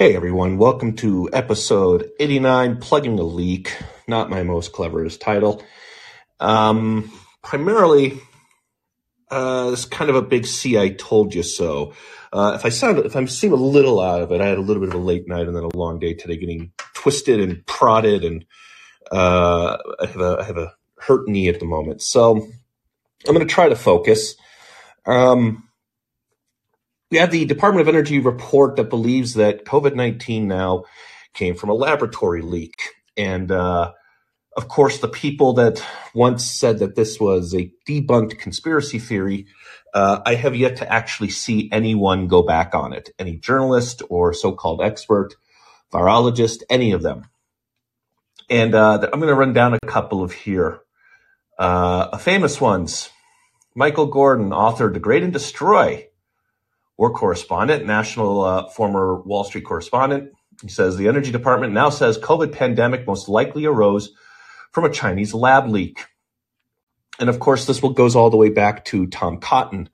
Hey everyone, welcome to episode 89, Plugging the Leak. Not my most cleverest title. Um, primarily, uh, it's kind of a big see I told you so. Uh, if I sound, if I seem a little out of it, I had a little bit of a late night and then a long day today getting twisted and prodded and, uh, I have a, I have a hurt knee at the moment. So I'm going to try to focus. Um, we have the Department of Energy report that believes that COVID 19 now came from a laboratory leak. And uh, of course, the people that once said that this was a debunked conspiracy theory, uh, I have yet to actually see anyone go back on it. Any journalist or so called expert, virologist, any of them. And uh, I'm going to run down a couple of here. Uh, famous ones Michael Gordon authored Degrade and Destroy war correspondent, national uh, former Wall Street correspondent. He says the Energy Department now says COVID pandemic most likely arose from a Chinese lab leak. And of course, this will, goes all the way back to Tom Cotton,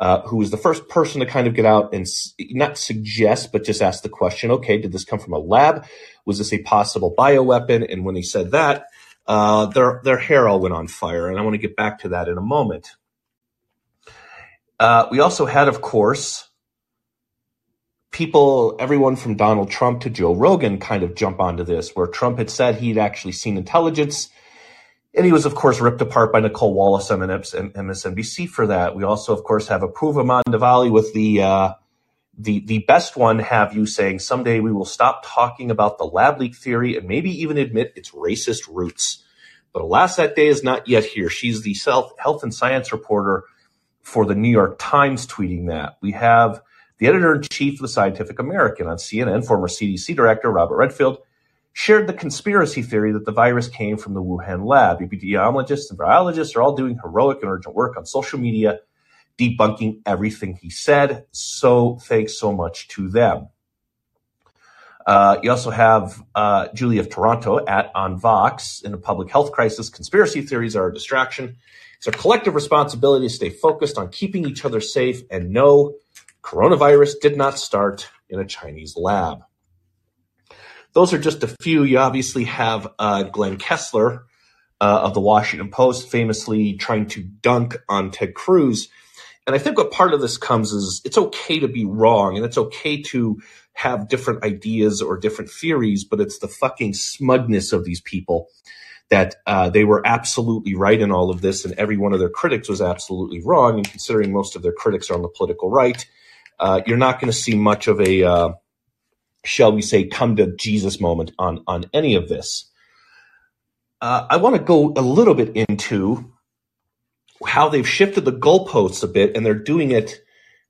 uh, who was the first person to kind of get out and not suggest, but just ask the question, okay, did this come from a lab? Was this a possible bioweapon? And when he said that, uh, their, their hair all went on fire. And I want to get back to that in a moment. Uh, we also had, of course, people, everyone from Donald Trump to Joe Rogan kind of jump onto this, where Trump had said he'd actually seen intelligence. And he was, of course, ripped apart by Nicolle Wallace and MSNBC for that. We also, of course, have Apoorva Mandavilli with the uh, the the best one. Have you saying someday we will stop talking about the lab leak theory and maybe even admit its racist roots. But alas, that day is not yet here. She's the self health and science reporter for the New York Times tweeting that. We have the editor in chief of the Scientific American on CNN, former CDC director Robert Redfield, shared the conspiracy theory that the virus came from the Wuhan lab. Epidemiologists and virologists are all doing heroic and urgent work on social media, debunking everything he said. So thanks so much to them. Uh, you also have uh, Julia of Toronto at On Vox in a public health crisis. Conspiracy theories are a distraction. It's our collective responsibility to stay focused on keeping each other safe and no, coronavirus did not start in a Chinese lab. Those are just a few. You obviously have uh, Glenn Kessler uh, of the Washington Post famously trying to dunk on Ted Cruz. And I think what part of this comes is it's okay to be wrong and it's okay to have different ideas or different theories, but it's the fucking smugness of these people that uh, they were absolutely right in all of this, and every one of their critics was absolutely wrong. And considering most of their critics are on the political right, uh, you're not going to see much of a, uh, shall we say, come to Jesus moment on on any of this. Uh, I want to go a little bit into how they've shifted the goalposts a bit, and they're doing it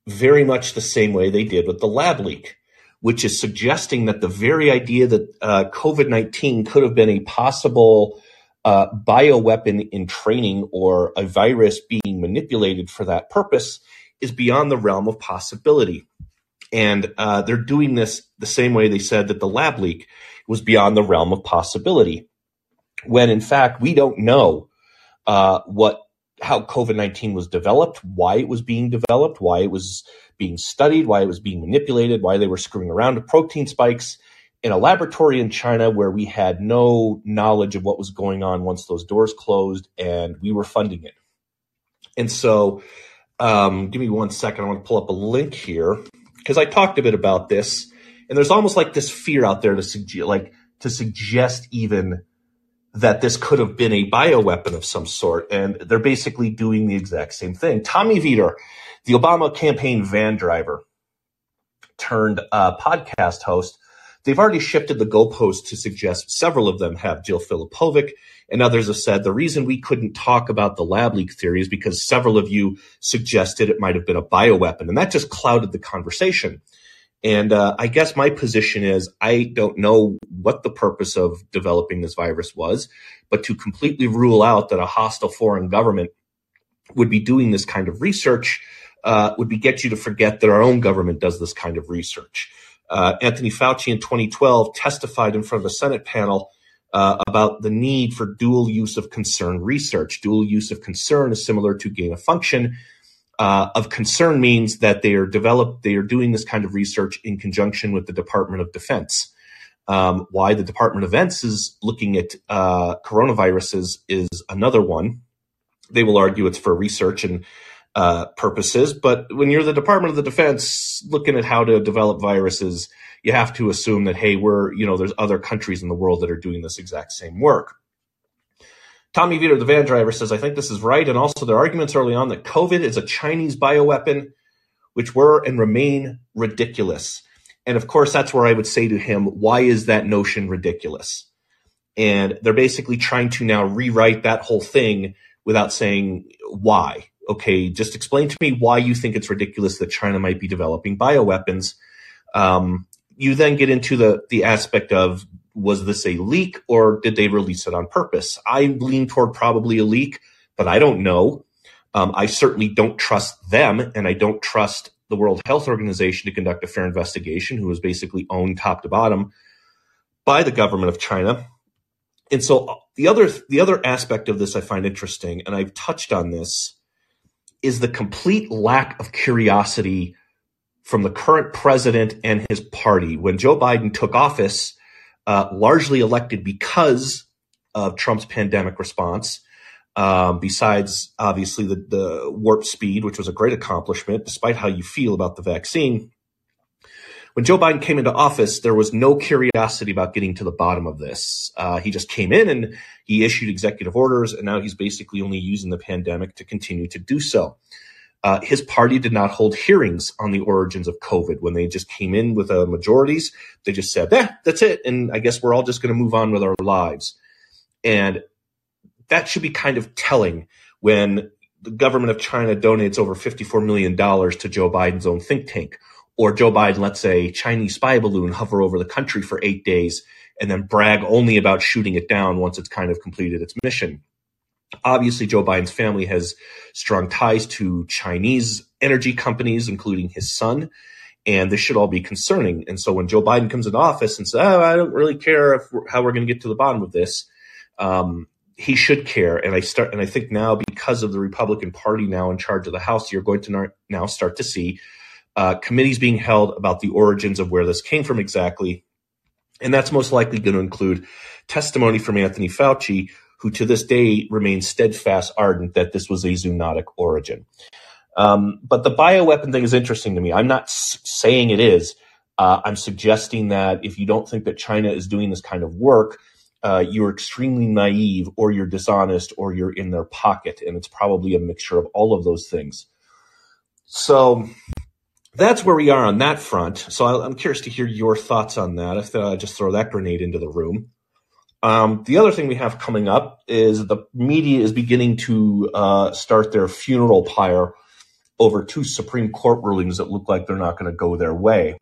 very much the same way they did with the lab leak which is suggesting that the very idea that uh, COVID 19 could have been a possible uh, bioweapon in training or a virus being manipulated for that purpose is beyond the realm of possibility. And uh, they're doing this the same way they said that the lab leak was beyond the realm of possibility, when in fact we don't know uh, what how COVID nineteen was developed, why it was being developed, why it was being studied, why it was being manipulated, why they were screwing around with protein spikes in a laboratory in China where we had no knowledge of what was going on once those doors closed and we were funding it. And so, um, give me one second. I want to pull up a link here because I talked a bit about this, and there's almost like this fear out there to suggest, like to suggest even that this could have been a bioweapon of some sort, and they're basically doing the exact same thing. Tommy Vietor, the Obama campaign van driver, turned uh, podcast host, They've already shifted the goalposts to suggest several of them have Jill Filipovic, and others have said the reason we couldn't talk about the lab leak theory is because several of you suggested it might have been a bioweapon, and that just clouded the conversation. And uh, I guess my position is I don't know what the purpose of developing this virus was, but to completely rule out that a hostile foreign government would be doing this kind of research uh, would be get you to forget that our own government does this kind of research. Uh, Anthony Fauci in 2012 testified in front of a Senate panel uh, about the need for dual use of concern research. Dual use of concern is similar to gain of function. uh, of concern means that they are developed, they are doing this kind of research in conjunction with the Department of Defense. Um, why the Department of Defense is looking at uh, coronaviruses is another one. They will argue it's for research and uh, purposes, but when you're the Department of the Defense looking at how to develop viruses, you have to assume that hey, we're you know there's other countries in the world that are doing this exact same work. Tommy Vietor, the van driver, says, I think this is right. And also, their arguments early on that COVID is a Chinese bioweapon, which were and remain ridiculous. And of course, that's where I would say to him, why is that notion ridiculous? And they're basically trying to now rewrite that whole thing without saying why. Okay, just explain to me why you think it's ridiculous that China might be developing bioweapons. Um, you then get into the the aspect of was this a leak or did they release it on purpose? I lean toward probably a leak, but I don't know. Um, I certainly don't trust them, and I don't trust the World Health Organization to conduct a fair investigation, who is basically owned top to bottom by the government of China. And so uh, the other the other aspect of this I find interesting, and I've touched on this, is the complete lack of curiosity from the current president and his party. When Joe Biden took office, uh, largely elected because of Trump's pandemic response. Um, besides, obviously, the, the warp speed, which was a great accomplishment, despite how you feel about the vaccine. When Joe Biden came into office, there was no curiosity about getting to the bottom of this. Uh, he just came in and he issued executive orders, and now he's basically only using the pandemic to continue to do so. Uh, his party did not hold hearings on the origins of COVID when they just came in with uh, majorities. They just said, "Yeah, that's it," and I guess we're all just going to move on with our lives. And that should be kind of telling when the government of China donates over $54 million to Joe Biden's own think tank, or Joe Biden lets a Chinese spy balloon hover over the country for eight days and then brag only about shooting it down once it's kind of completed its mission. Obviously, Joe Biden's family has strong ties to Chinese energy companies, including his son, and this should all be concerning. And so when Joe Biden comes into office and says, "Oh, I don't really care we're, how we're going to get to the bottom of this," um, he should care. And I start, and I think now because of the Republican Party now in charge of the House, you're going to now start to see uh, committees being held about the origins of where this came from exactly, and that's most likely going to include testimony from Anthony Fauci, who to this day remains steadfast ardent that this was a zoonotic origin. Um, but the bioweapon thing is interesting to me. I'm not s- saying it is. Uh, I'm suggesting that if you don't think that China is doing this kind of work, uh, you're extremely naive or you're dishonest or you're in their pocket. And it's probably a mixture of all of those things. So that's where we are on that front. So I'm curious to hear your thoughts on that. If I uh, just throw that grenade into the room. Um, the other thing we have coming up is the media is beginning to uh, start their funeral pyre over two Supreme Court rulings that look like they're not going to go their way.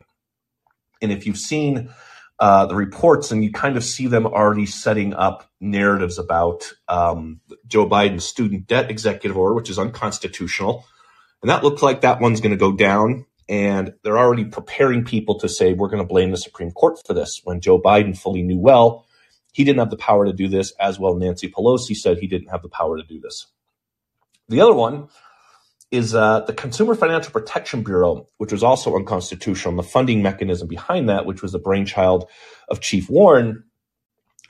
And if you've seen uh, the reports and you kind of see them already setting up narratives about um, Joe Biden's student debt executive order, which is unconstitutional. And that looks like that one's going to go down. And they're already preparing people to say, we're going to blame the Supreme Court for this when Joe Biden fully knew well he didn't have the power to do this, as well Nancy Pelosi said he didn't have the power to do this. The other one is uh, the Consumer Financial Protection Bureau, which was also unconstitutional. The funding mechanism behind that, which was the brainchild of Chief Warren,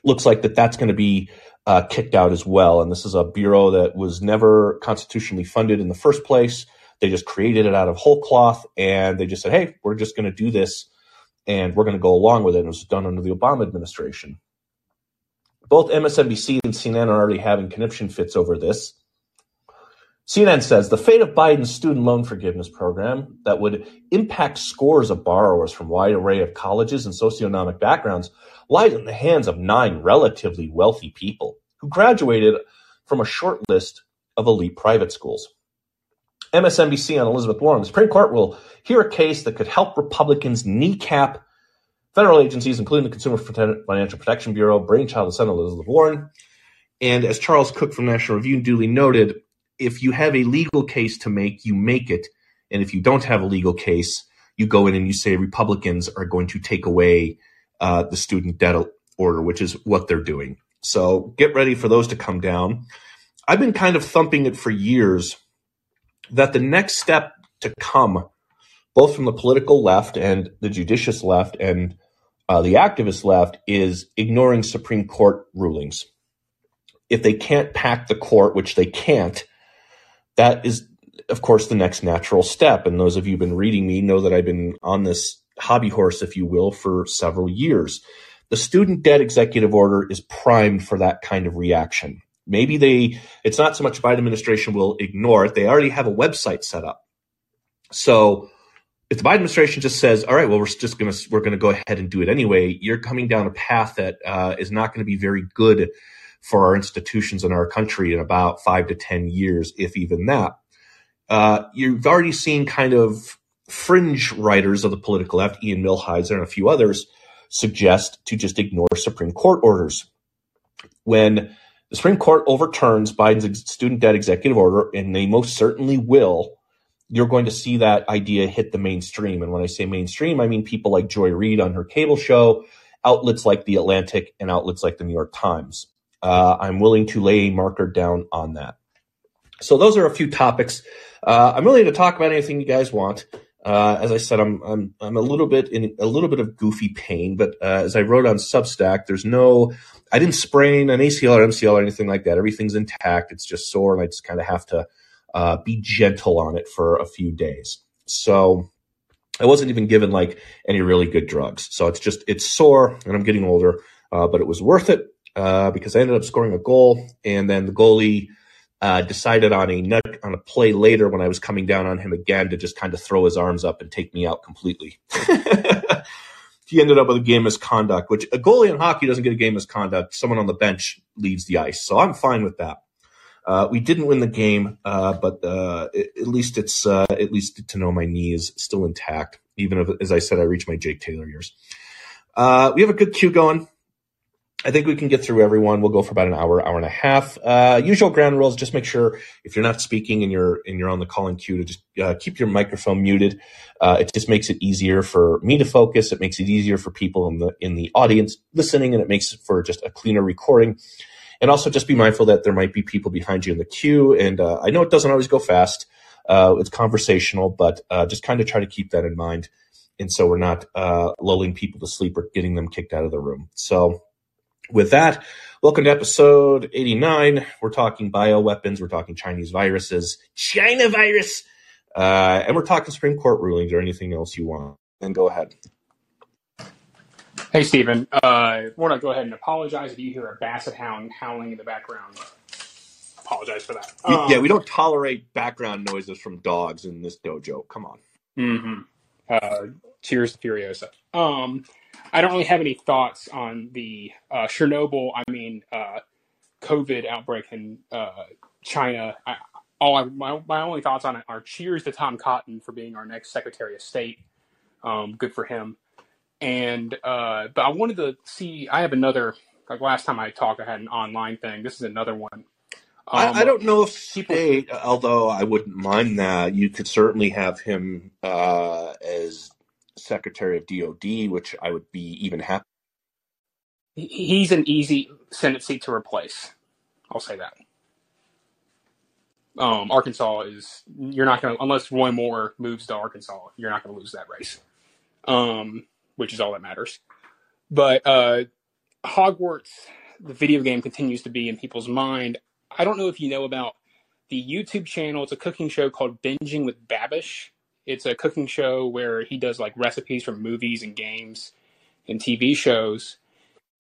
looks like that that's going to be uh, kicked out as well. And this is a bureau that was never constitutionally funded in the first place. They just created it out of whole cloth, and they just said, "Hey, we're just going to do this, and we're going to go along with it." And it was done under the Obama administration. Both MSNBC and CNN are already having conniption fits over this. CNN says the fate of Biden's student loan forgiveness program that would impact scores of borrowers from a wide array of colleges and socioeconomic backgrounds lies in the hands of nine relatively wealthy people who graduated from a short list of elite private schools. MSNBC on Elizabeth Warren, the Supreme Court will hear a case that could help Republicans kneecap Federal agencies, including the Consumer Financial Protection Bureau, brainchild of Senator Elizabeth Warren. And as Charles Cooke from National Review duly noted, if you have a legal case to make, you make it. And if you don't have a legal case, you go in and you say Republicans are going to take away uh, the student debt order, which is what they're doing. So get ready for those to come down. I've been kind of thumping it for years that the next step to come, both from the political left and the judicious left and uh, the activist left, is ignoring Supreme Court rulings. If they can't pack the court, which they can't, that is, of course, the next natural step. And those of you who've been reading me know that I've been on this hobby horse, if you will, for several years. The student debt executive order is primed for that kind of reaction. Maybe they, it's not so much Biden administration will ignore it. They already have a website set up. So if the Biden administration just says, all right, well, we're just going to, we're going to go ahead and do it anyway, you're coming down a path that uh, is not going to be very good for our institutions in our country in about five to 10 years, if even that. Uh, you've already seen kind of fringe writers of the political left, Ian Millhiser and a few others, suggest to just ignore Supreme Court orders. When the Supreme Court overturns Biden's student debt executive order, and they most certainly will, you're going to see that idea hit the mainstream. And when I say mainstream, I mean people like Joy Reid on her cable show, outlets like The Atlantic, and outlets like the New York Times. Uh, I'm willing to lay a marker down on that. So those are a few topics. Uh, I'm willing to talk about anything you guys want. Uh, as I said, I'm I'm I'm a little bit in a little bit of goofy pain, but uh, as I wrote on Substack, there's no, I didn't sprain an ACL or MCL or anything like that. Everything's intact. It's just sore, and I just kind of have to uh, be gentle on it for a few days. So I wasn't even given like any really good drugs. So it's just it's sore, and I'm getting older, uh, but it was worth it uh, because I ended up scoring a goal, and then the goalie uh, decided on a nut, on a play later when I was coming down on him again to just kind of throw his arms up and take me out completely. he ended up with a game misconduct, which a goalie in hockey doesn't get a game misconduct. Someone on the bench leaves the ice, so I'm fine with that. Uh, we didn't win the game, uh, but uh, at least it's uh, at least to know my knee is still intact, even if, as I said, I reached my Jake Taylor years. Uh, we have a good queue going. I think we can get through everyone. We'll go for about an hour, hour and a half. Uh, usual ground rules: just make sure if you're not speaking and you're and you're on the calling queue to just uh, keep your microphone muted. Uh, it just makes it easier for me to focus. It makes it easier for people in the in the audience listening, and it makes for just a cleaner recording. And also, just be mindful that there might be people behind you in the queue. And uh, I know it doesn't always go fast. Uh, it's conversational, but uh, just kind of try to keep that in mind. And so we're not lulling people to sleep or getting them kicked out of the room. So with that, welcome to episode 89. We're talking bioweapons, we're talking Chinese viruses, China virus, uh, and we're talking Supreme Court rulings or anything else you want. Then go ahead. Hey, Stephen. Uh, I want to go ahead and apologize if you hear a basset hound howling in the background. Apologize for that. Um, yeah, we don't tolerate background noises from dogs in this dojo. Come on. Mm-hmm. Uh, cheers to Furiosa. Um, I don't really have any thoughts on the uh, Chernobyl. I mean, uh, COVID outbreak in uh, China. I, all I, my, my only thoughts on it are cheers to Tom Cotton for being our next Secretary of State. Um, good for him. And uh, but I wanted to see. I have another. Like last time I talked, I had an online thing. This is another one. Um, I, I, don't know if people, state, although I wouldn't mind that. You could certainly have him uh, as Secretary of DOD, which I would be even happy. He's an easy Senate seat to replace. I'll say that. Um, Arkansas is you're not going to unless Roy Moore moves to Arkansas, you're not going to lose that race, um, which is all that matters. But uh, Hogwarts, the video game, continues to be in people's mind. I don't know if you know about the YouTube channel. It's a cooking show called Binging with Babish. It's a cooking show where he does like recipes from movies and games and TV shows.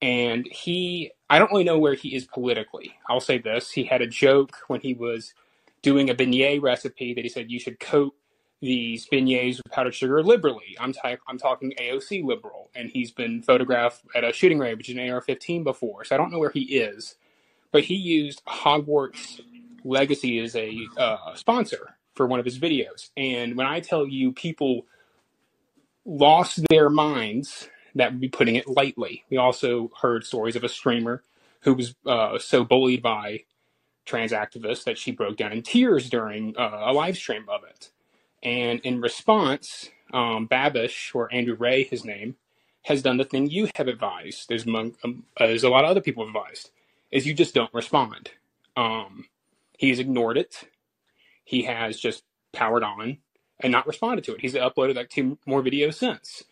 And he, I don't really know where he is politically. I'll say this. He had a joke when he was doing a beignet recipe that he said you should coat these beignets with powdered sugar liberally. I'm, t- I'm talking AOC liberal. And he's been photographed at a shooting range, an AR 15 before. So I don't know where he is. But he used Hogwarts Legacy as a uh, sponsor for one of his videos. And when I tell you people lost their minds, that would be putting it lightly. We also heard stories of a streamer who was uh, so bullied by trans activists that she broke down in tears during uh, a live stream of it. And in response, um, Babish, or Andrew Rea, his name, has done the thing you have advised, as, among, um, as a lot of other people have advised, is you just don't respond. Um, he's ignored it he has just powered on and not responded to it. He's uploaded like two more videos since.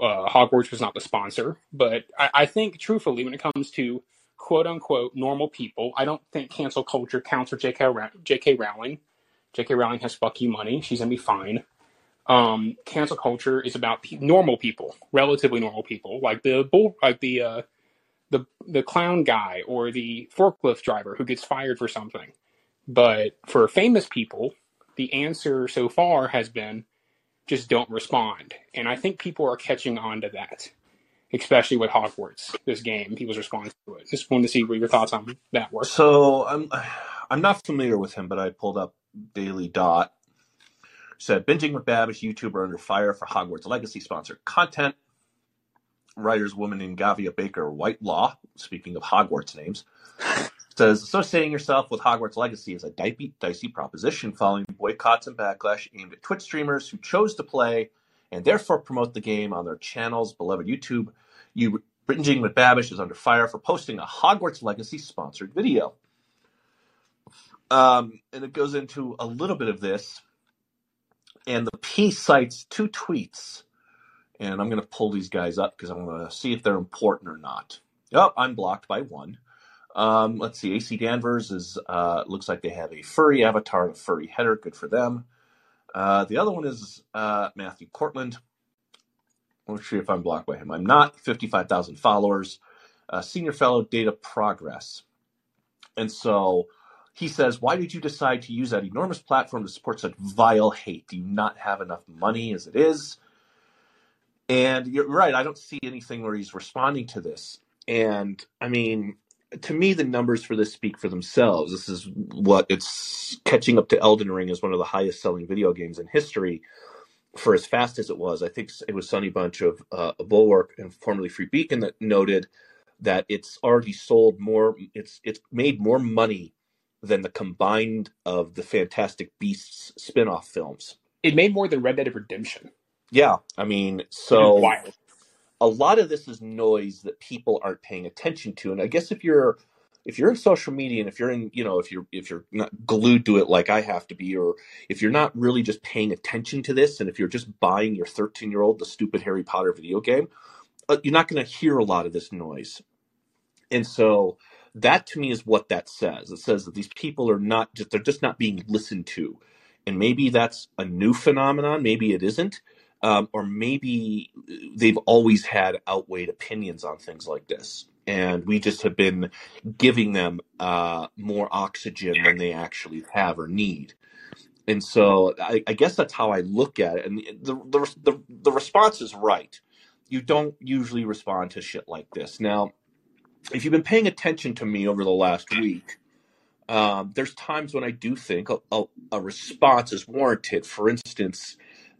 Uh, Hogwarts was not the sponsor, but I, I think truthfully, when it comes to quote unquote normal people, I don't think cancel culture counts for J.K. J.K. Rowling. J.K. Rowling has fuck you money. She's gonna be fine. Um, cancel culture is about pe- normal people, relatively normal people, like the bull, like the uh, the the clown guy or the forklift driver who gets fired for something. But for famous people, the answer so far has been just don't respond. And I think people are catching on to that, especially with Hogwarts, this game. People's response to it. Just wanted to see what your thoughts on that were. So I'm I'm not familiar with him, but I pulled up Daily Dot. Said binging with Babish, YouTuber under fire for Hogwarts Legacy sponsored content. Writers woman in Gavia Baker Whitelaw, speaking of Hogwarts names, says associating yourself with Hogwarts Legacy is a dicey, proposition following boycotts and backlash aimed at Twitch streamers who chose to play and therefore promote the game on their channel's beloved YouTube. You Binging with Babish is under fire for posting a Hogwarts Legacy sponsored video. Um, and it goes into a little bit of this. And the piece cites two tweets. And I'm going to pull these guys up because I want to see if they're important or not. Oh, I'm blocked by one. Um, let's see. AC Danvers is uh, looks like they have a furry avatar a furry header. Good for them. Uh, the other one is uh, Matthew Cortland. Let's see if I'm blocked by him. I'm not. 55,000 followers. Uh, senior fellow data progress. And so he says, Why did you decide to use that enormous platform to support such vile hate? Do you not have enough money as it is? And you're right. I don't see anything where he's responding to this. And I mean, to me, the numbers for this speak for themselves. This is what it's catching up to Elden Ring as one of the highest selling video games in history for as fast as it was. I think it was Sonny Bunch of uh, Bulwark and formerly Free Beacon that noted that it's already sold more. It's it's made more money than the combined of the Fantastic Beasts spin-off films. It made more than Red Dead Redemption. Yeah, I mean, so a lot of this is noise that people aren't paying attention to and i guess if you're if you're in social media and if you're in you know if you're if you're not glued to it like i have to be or if you're not really just paying attention to this and if you're just buying your 13 year old the stupid harry potter video game uh, you're not going to hear a lot of this noise. And so that to me is what that says. It says that these people are not just they're just not being listened to. And maybe that's a new phenomenon maybe it isn't um, or maybe they've always had outweighed opinions on things like this and we just have been giving them uh, more oxygen than they actually have or need and so I, I, guess that's how I look at it. And the, the the the response is right. You don't usually respond to shit like this. Now, if you've been paying attention to me over the last week, um, there's times when I do think a, a, a response is warranted. For instance,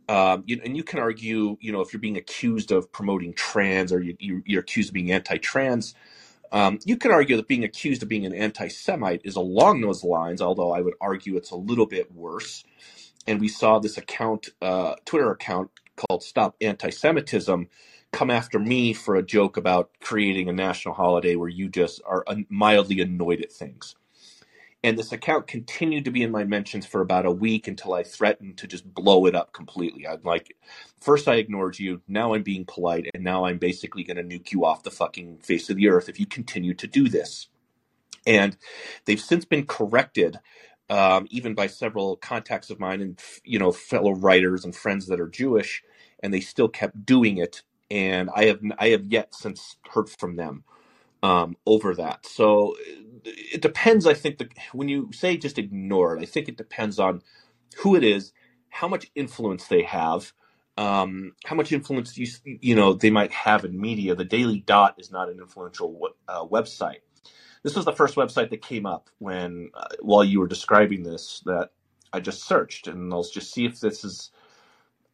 um, you, and you can argue, you know, if you're being accused of promoting trans or you, you, you're accused of being anti-trans, um, you can argue that being accused of being an anti-Semite is along those lines, although I would argue it's a little bit worse. And we saw this account, uh, Twitter account called Stop Anti-Semitism, come after me for a joke about creating a national holiday where you just are mildly annoyed at things. And this account continued to be in my mentions for about a week until I threatened to just blow it up completely. I'm like, first I ignored you, now I'm being polite, and now I'm basically going to nuke you off the fucking face of the earth if you continue to do this. And they've since been corrected, um, even by several contacts of mine and you know fellow writers and friends that are Jewish, and they still kept doing it. And I have I have yet since heard from them um, over that. So it depends. I think that when you say just ignore it, I think it depends on who it is, how much influence they have, um, how much influence you you know they might have in media. The Daily Dot is not an influential uh, website. This was the first website that came up when uh, while you were describing this that I just searched, and I'll just see if this is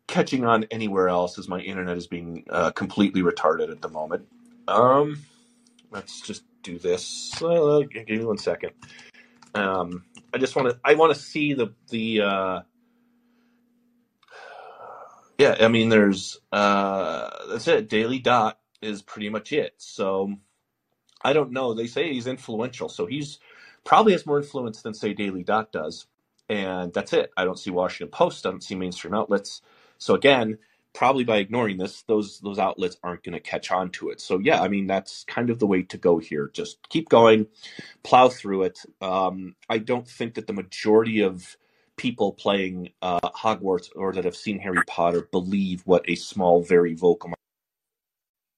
catching on anywhere else as my internet is being uh, completely retarded at the moment. Um, let's just do this. Uh, give me one second. Um, I just want to. I want to see the the. Uh, yeah, I mean, there's uh, that's it. Daily Dot is pretty much it. So I don't know. They say he's influential, so he's probably has more influence than say Daily Dot does. and that's it. I don't see Washington Post. I don't see mainstream outlets. So again, probably by ignoring this, those those outlets aren't going to catch on to it. So yeah, I mean that's kind of the way to go here. Just keep going, plow through it. Um, I don't think that the majority of people playing uh, Hogwarts or that have seen Harry Potter believe what a small, very vocal.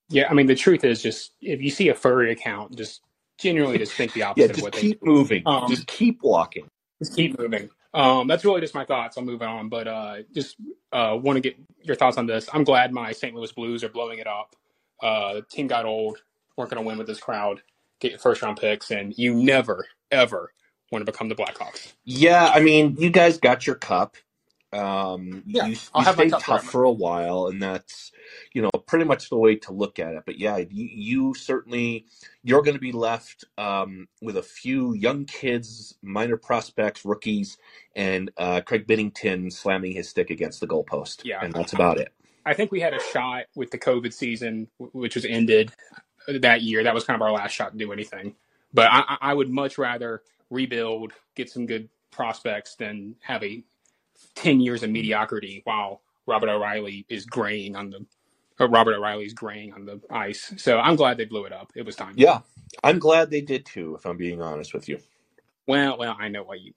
Yeah, I mean the truth is just if you see a furry account, just genuinely just think the opposite yeah, just keep they moving. Um, just keep walking. just keep moving. Um, that's really just my thoughts. I'll move on, but uh, just uh, want to get your thoughts on this. I'm glad my St. Louis Blues are blowing it up. Uh, team got old. weren't going to win with this crowd. Get your first round picks, and you never ever want to become the Blackhawks. Yeah, I mean, you guys got your cup. Um, Yeah, you I'll you have my cup tough forever. for a while, and that's you know pretty much the way to look at it. But yeah, you, you certainly you're going to be left um, with a few young kids, minor prospects, rookies, and uh, Craig Binnington slamming his stick against the goalpost, Yeah, and that's about it. I think we had a shot with the COVID season, which was ended that year. That was kind of our last shot to do anything. But I, I I would much rather rebuild, get some good prospects, than have a ten years of mediocrity while Robert O'Reilly is graying on the. Or Robert O'Reilly's graying on the ice. So I'm glad they blew it up. It was time. Yeah, I'm glad they did too. If I'm being honest with you, Well, well, I know why you.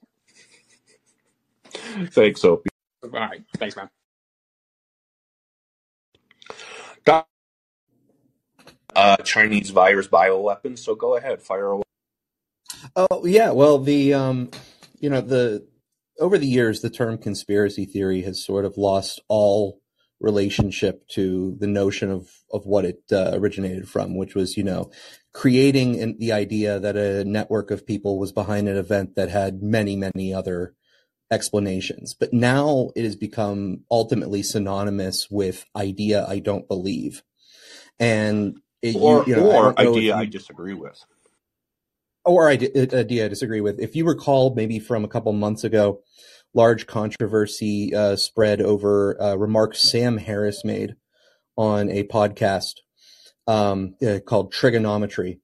thanks, Opie. All right, thanks, man. Uh, Chinese virus bioweapons, so go ahead, fire away. Oh yeah, well the um, you know the over the years the term conspiracy theory has sort of lost all relationship to the notion of of what it uh, originated from, which was you know creating an, the idea that a network of people was behind an event that had many many other explanations. But now it has become ultimately synonymous with idea I don't believe, and it, Or you know, or if idea you- I disagree with. Or ide- idea I disagree with. If you recall, maybe from a couple months ago, large controversy uh, spread over uh, remarks Sam Harris made on a podcast um, uh, called Trigonometry,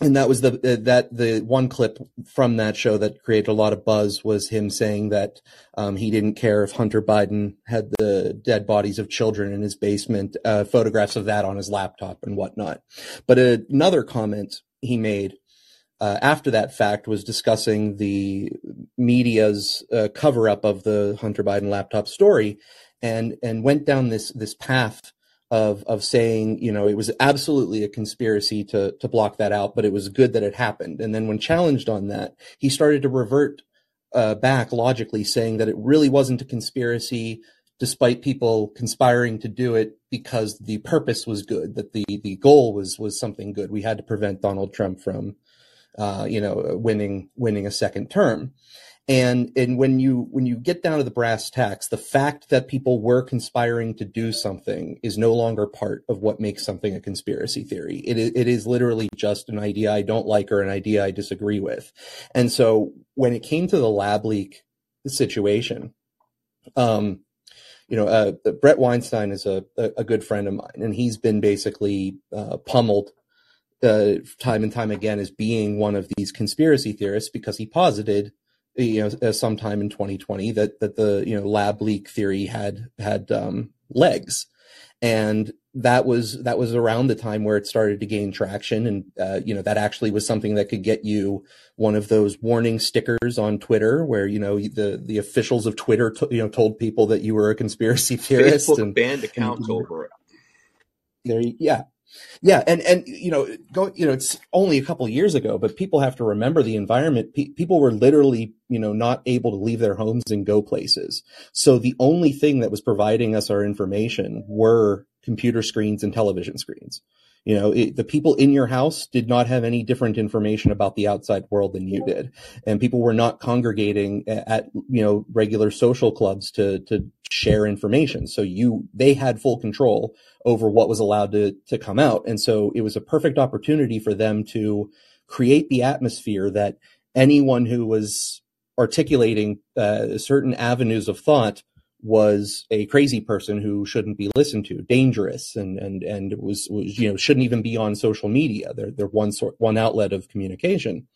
and that was the uh, that the one clip from that show that created a lot of buzz was him saying that um, he didn't care if Hunter Biden had the dead bodies of children in his basement, uh, photographs of that on his laptop and whatnot. But another comment he made uh, after that fact was discussing the media's uh, cover up of the Hunter Biden laptop story, and and went down this this path of of saying you know it was absolutely a conspiracy to to block that out, but it was good that it happened. And then when challenged on that, he started to revert uh, back logically, saying that it really wasn't a conspiracy. Despite people conspiring to do it because the purpose was good, that the the goal was was something good. We had to prevent Donald Trump from uh, you know, winning winning a second term. And and when you when you get down to the brass tacks, the fact that people were conspiring to do something is no longer part of what makes something a conspiracy theory. It is, it is literally just an idea I don't like or an idea I disagree with. And so when it came to the lab leak situation, um, you know, uh, Bret Weinstein is a, a, a good friend of mine, and he's been basically uh, pummeled uh, time and time again as being one of these conspiracy theorists because he posited, you know, uh, sometime in 2020 that that the you know lab leak theory had had um, legs, and that was that was around the time where it started to gain traction, and uh, you know that actually was something that could get you one of those warning stickers on Twitter where you know the the officials of Twitter t- you know told people that you were a conspiracy theorist Facebook and banned accounts over it. there yeah yeah and and you know go you know it's only a couple years ago but people have to remember the environment. Pe- people were literally you know not able to leave their homes and go places. So the only thing that was providing us our information were computer screens and television screens you know it, the people in your house did not have any different information about the outside world than you did. And people were not congregating a- at you know regular social clubs to to share information. So you they had full control over what was allowed to to come out. And so it was a perfect opportunity for them to create the atmosphere that anyone who was articulating uh, certain avenues of thought was a crazy person who shouldn't be listened to, dangerous, and and and was was you know shouldn't even be on social media. They're they're one sort one outlet of communication,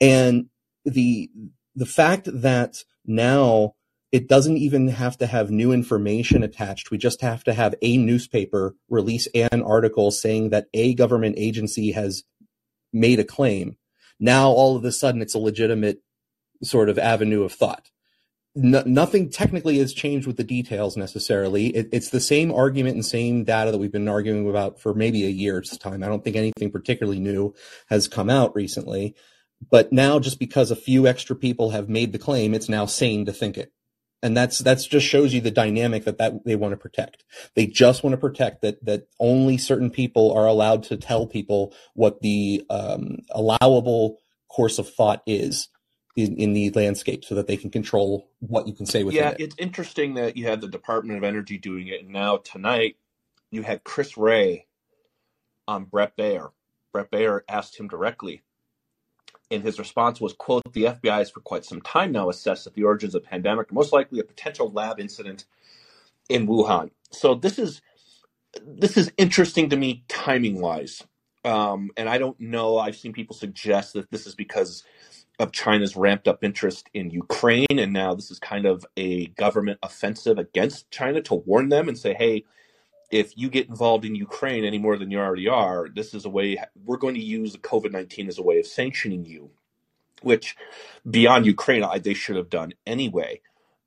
and the the fact that now it doesn't even have to have new information attached. We just have to have a newspaper release an article saying that a government agency has made a claim. Now all of a sudden it's a legitimate sort of avenue of thought. No, nothing technically has changed with the details necessarily. It, it's the same argument and same data that we've been arguing about for maybe a year's time. I don't think anything particularly new has come out recently. But now, just because a few extra people have made the claim, it's now sane to think it. And that's that's just shows you the dynamic that, that they want to protect. They just want to protect that that only certain people are allowed to tell people what the um, allowable course of thought is in, in the landscape so that they can control what you can say within Yeah, it. it's interesting that you had the Department of Energy doing it, and now tonight you had Chris Wray on Bret Baier. Bret Baier asked him directly, and his response was, "quote The FBI has for quite some time now assessed that the origins of the pandemic are most likely a potential lab incident in Wuhan." So this is this is interesting to me timing wise, um, and I don't know. I've seen people suggest that this is because of China's ramped up interest in Ukraine, and now this is kind of a government offensive against China to warn them and say, "Hey." If you get involved in Ukraine any more than you already are, this is a way we're going to use the COVID 19 as a way of sanctioning you which beyond Ukraine, I, they should have done anyway.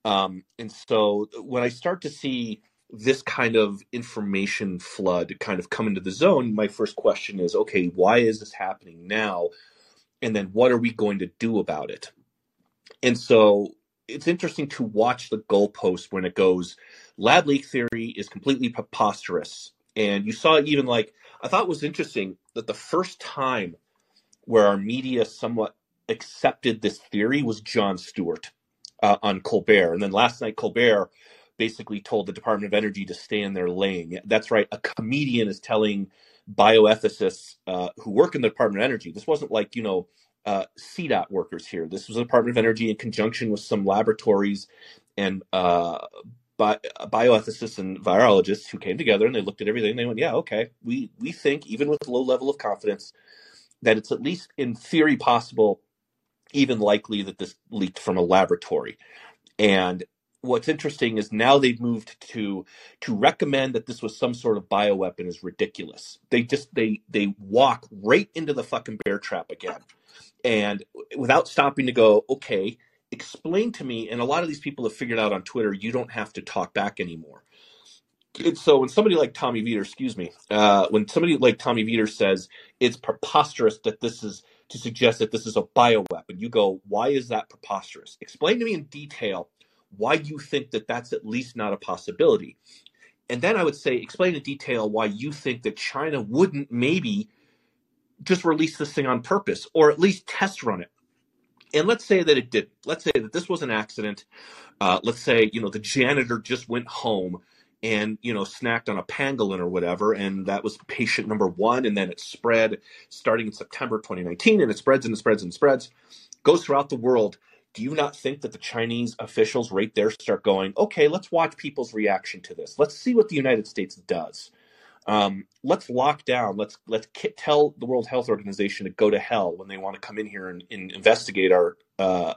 Um, and so when I start to see this kind of information flood kind of come into the zone, my first question is okay, why is this happening now? And then what are we going to do about it? And so it's interesting to watch the goalpost when it goes lab leak theory is completely preposterous. And you saw even like, I thought it was interesting that the first time where our media somewhat accepted this theory was Jon Stewart uh, on Colbert. And then last night, Colbert basically told the Department of Energy to stay in their lane. That's right. A comedian is telling bioethicists uh, who work in the Department of Energy. This wasn't like, you know, uh, CDOT workers here. This was the Department of Energy in conjunction with some laboratories and uh, bi- bioethicists and virologists who came together and they looked at everything and they went, yeah, okay, we, we think, even with low level of confidence, that it's at least in theory possible even likely that this leaked from a laboratory. And what's interesting is now they've moved to to recommend that this was some sort of bioweapon is ridiculous. They just they they walk right into the fucking bear trap again. And without stopping to go, okay, explain to me and a lot of these people have figured out on Twitter you don't have to talk back anymore. And so when somebody like Tommy Vietor, excuse me, uh, when somebody like Tommy Vietor says it's preposterous that this is to suggest that this is a bioweapon. You go, why is that preposterous? Explain to me in detail why you think that that's at least not a possibility. And then I would say, explain in detail why you think that China wouldn't maybe just release this thing on purpose or at least test run it. And let's say that it did. Let's say that this was an accident. Uh, let's say, you know, the janitor just went home and you know snacked on a pangolin or whatever and that was patient number one and then it spread starting in september 2019 and it spreads and it spreads and spreads goes throughout the world do you not think that the chinese officials right there start going okay let's watch people's reaction to this. Let's see what the united states does. Um, let's lock down. Let's let's tell the world health organization to go to hell when they want to come in here and, and investigate our uh,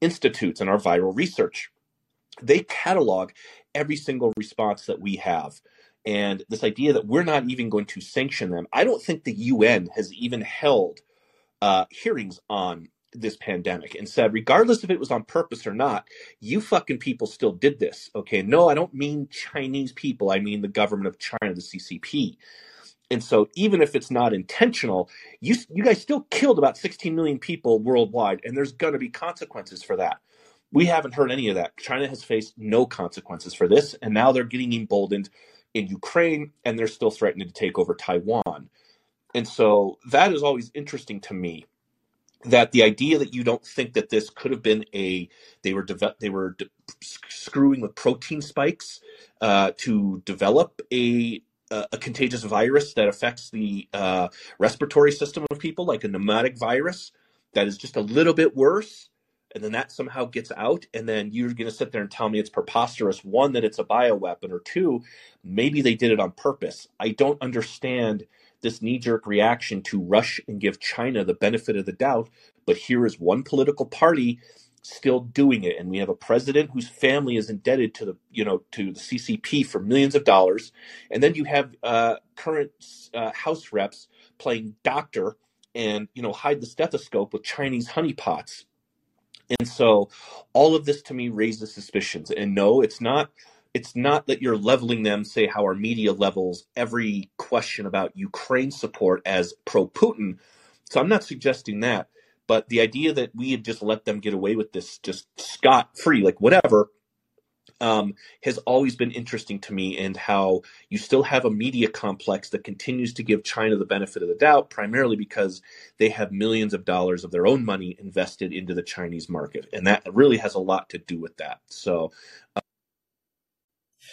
institutes and our viral research. They catalog every single response that we have. And this idea that we're not even going to sanction them, I don't think the UN has even held uh, hearings on this pandemic and said, regardless if it was on purpose or not, you fucking people still did this. Okay. No, I don't mean Chinese people. I mean the government of China, the CCP. And so even if it's not intentional, you you guys still killed about 16 million people worldwide, and there's going to be consequences for that. We haven't heard any of that. China has faced no consequences for this, and now they're getting emboldened in Ukraine, and they're still threatening to take over Taiwan. And so that is always interesting to me. That the idea that you don't think that this could have been a they were deve- they were de- screwing with protein spikes uh, to develop a a contagious virus that affects the uh, respiratory system of people, like a pneumatic virus, that is just a little bit worse and then that somehow gets out and then you're going to sit there and tell me it's preposterous one that it's a bioweapon or two maybe they did it on purpose. I don't understand this knee-jerk reaction to rush and give china the benefit of the doubt but here is one political party still doing it, and we have a president whose family is indebted to the you know to the CCP for millions of dollars, and then you have uh, current uh, House reps playing doctor and you know hide the stethoscope with Chinese honeypots. And so all of this to me raises suspicions. And no, it's not it's not that you're leveling them, say how our media levels every question about Ukraine support as pro Putin. So I'm not suggesting that. But the idea that we have just let them get away with this just scot free, like whatever, um, has always been interesting to me, and how you still have a media complex that continues to give China the benefit of the doubt, primarily because they have millions of dollars of their own money invested into the Chinese market, and that really has a lot to do with that. So,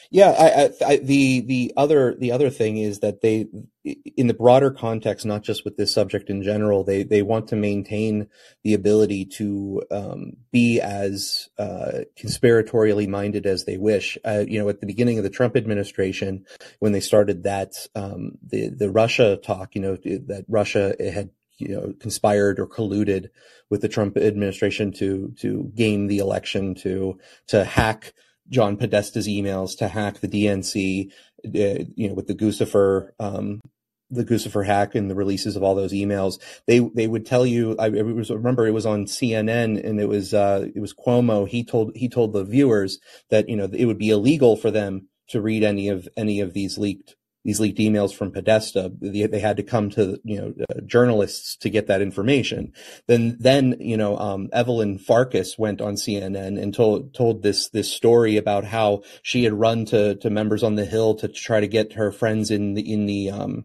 yeah, I, I, I, the the other the other thing is that they, in the broader context, not just with this subject in general, they they want to maintain the ability to um, be as uh, conspiratorially minded as they wish. Uh, you know, at the beginning of the Trump administration, when they started that um, the the Russia talk, you know, that Russia had you know conspired or colluded with the Trump administration to to game the election to to hack John Podesta's emails to hack the DNC, uh, you know, with the Guccifer, um, the Guccifer hack and the releases of all those emails. They they would tell you. I was, remember it was on CNN and it was uh, it was Cuomo. He told he told the viewers that you know it would be illegal for them to read any of any of these leaked these leaked emails from Podesta. They, they had to come to you know uh, journalists to get that information. Then then you know um, Evelyn Farkas went on CNN and told told this this story about how she had run to to members on the Hill to try to get her friends in the in the um,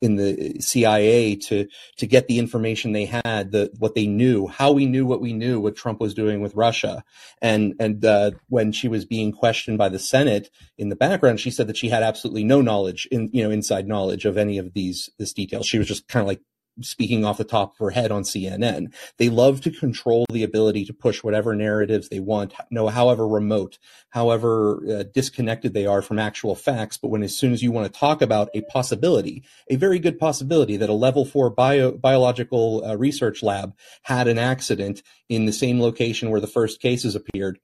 in the CIA to to get the information they had, the what they knew, how we knew what we knew, what Trump was doing with Russia, and and uh, when she was being questioned by the Senate in the background, she said that she had absolutely no knowledge in you know inside knowledge of any of these this details. She was just kind of like speaking off the top of her head on CNN. They love to control the ability to push whatever narratives they want, know however remote, however uh, disconnected they are from actual facts. But when as soon as you want to talk about a possibility, a very good possibility that a level four bio, biological uh, research lab had an accident in the same location where the first cases appeared,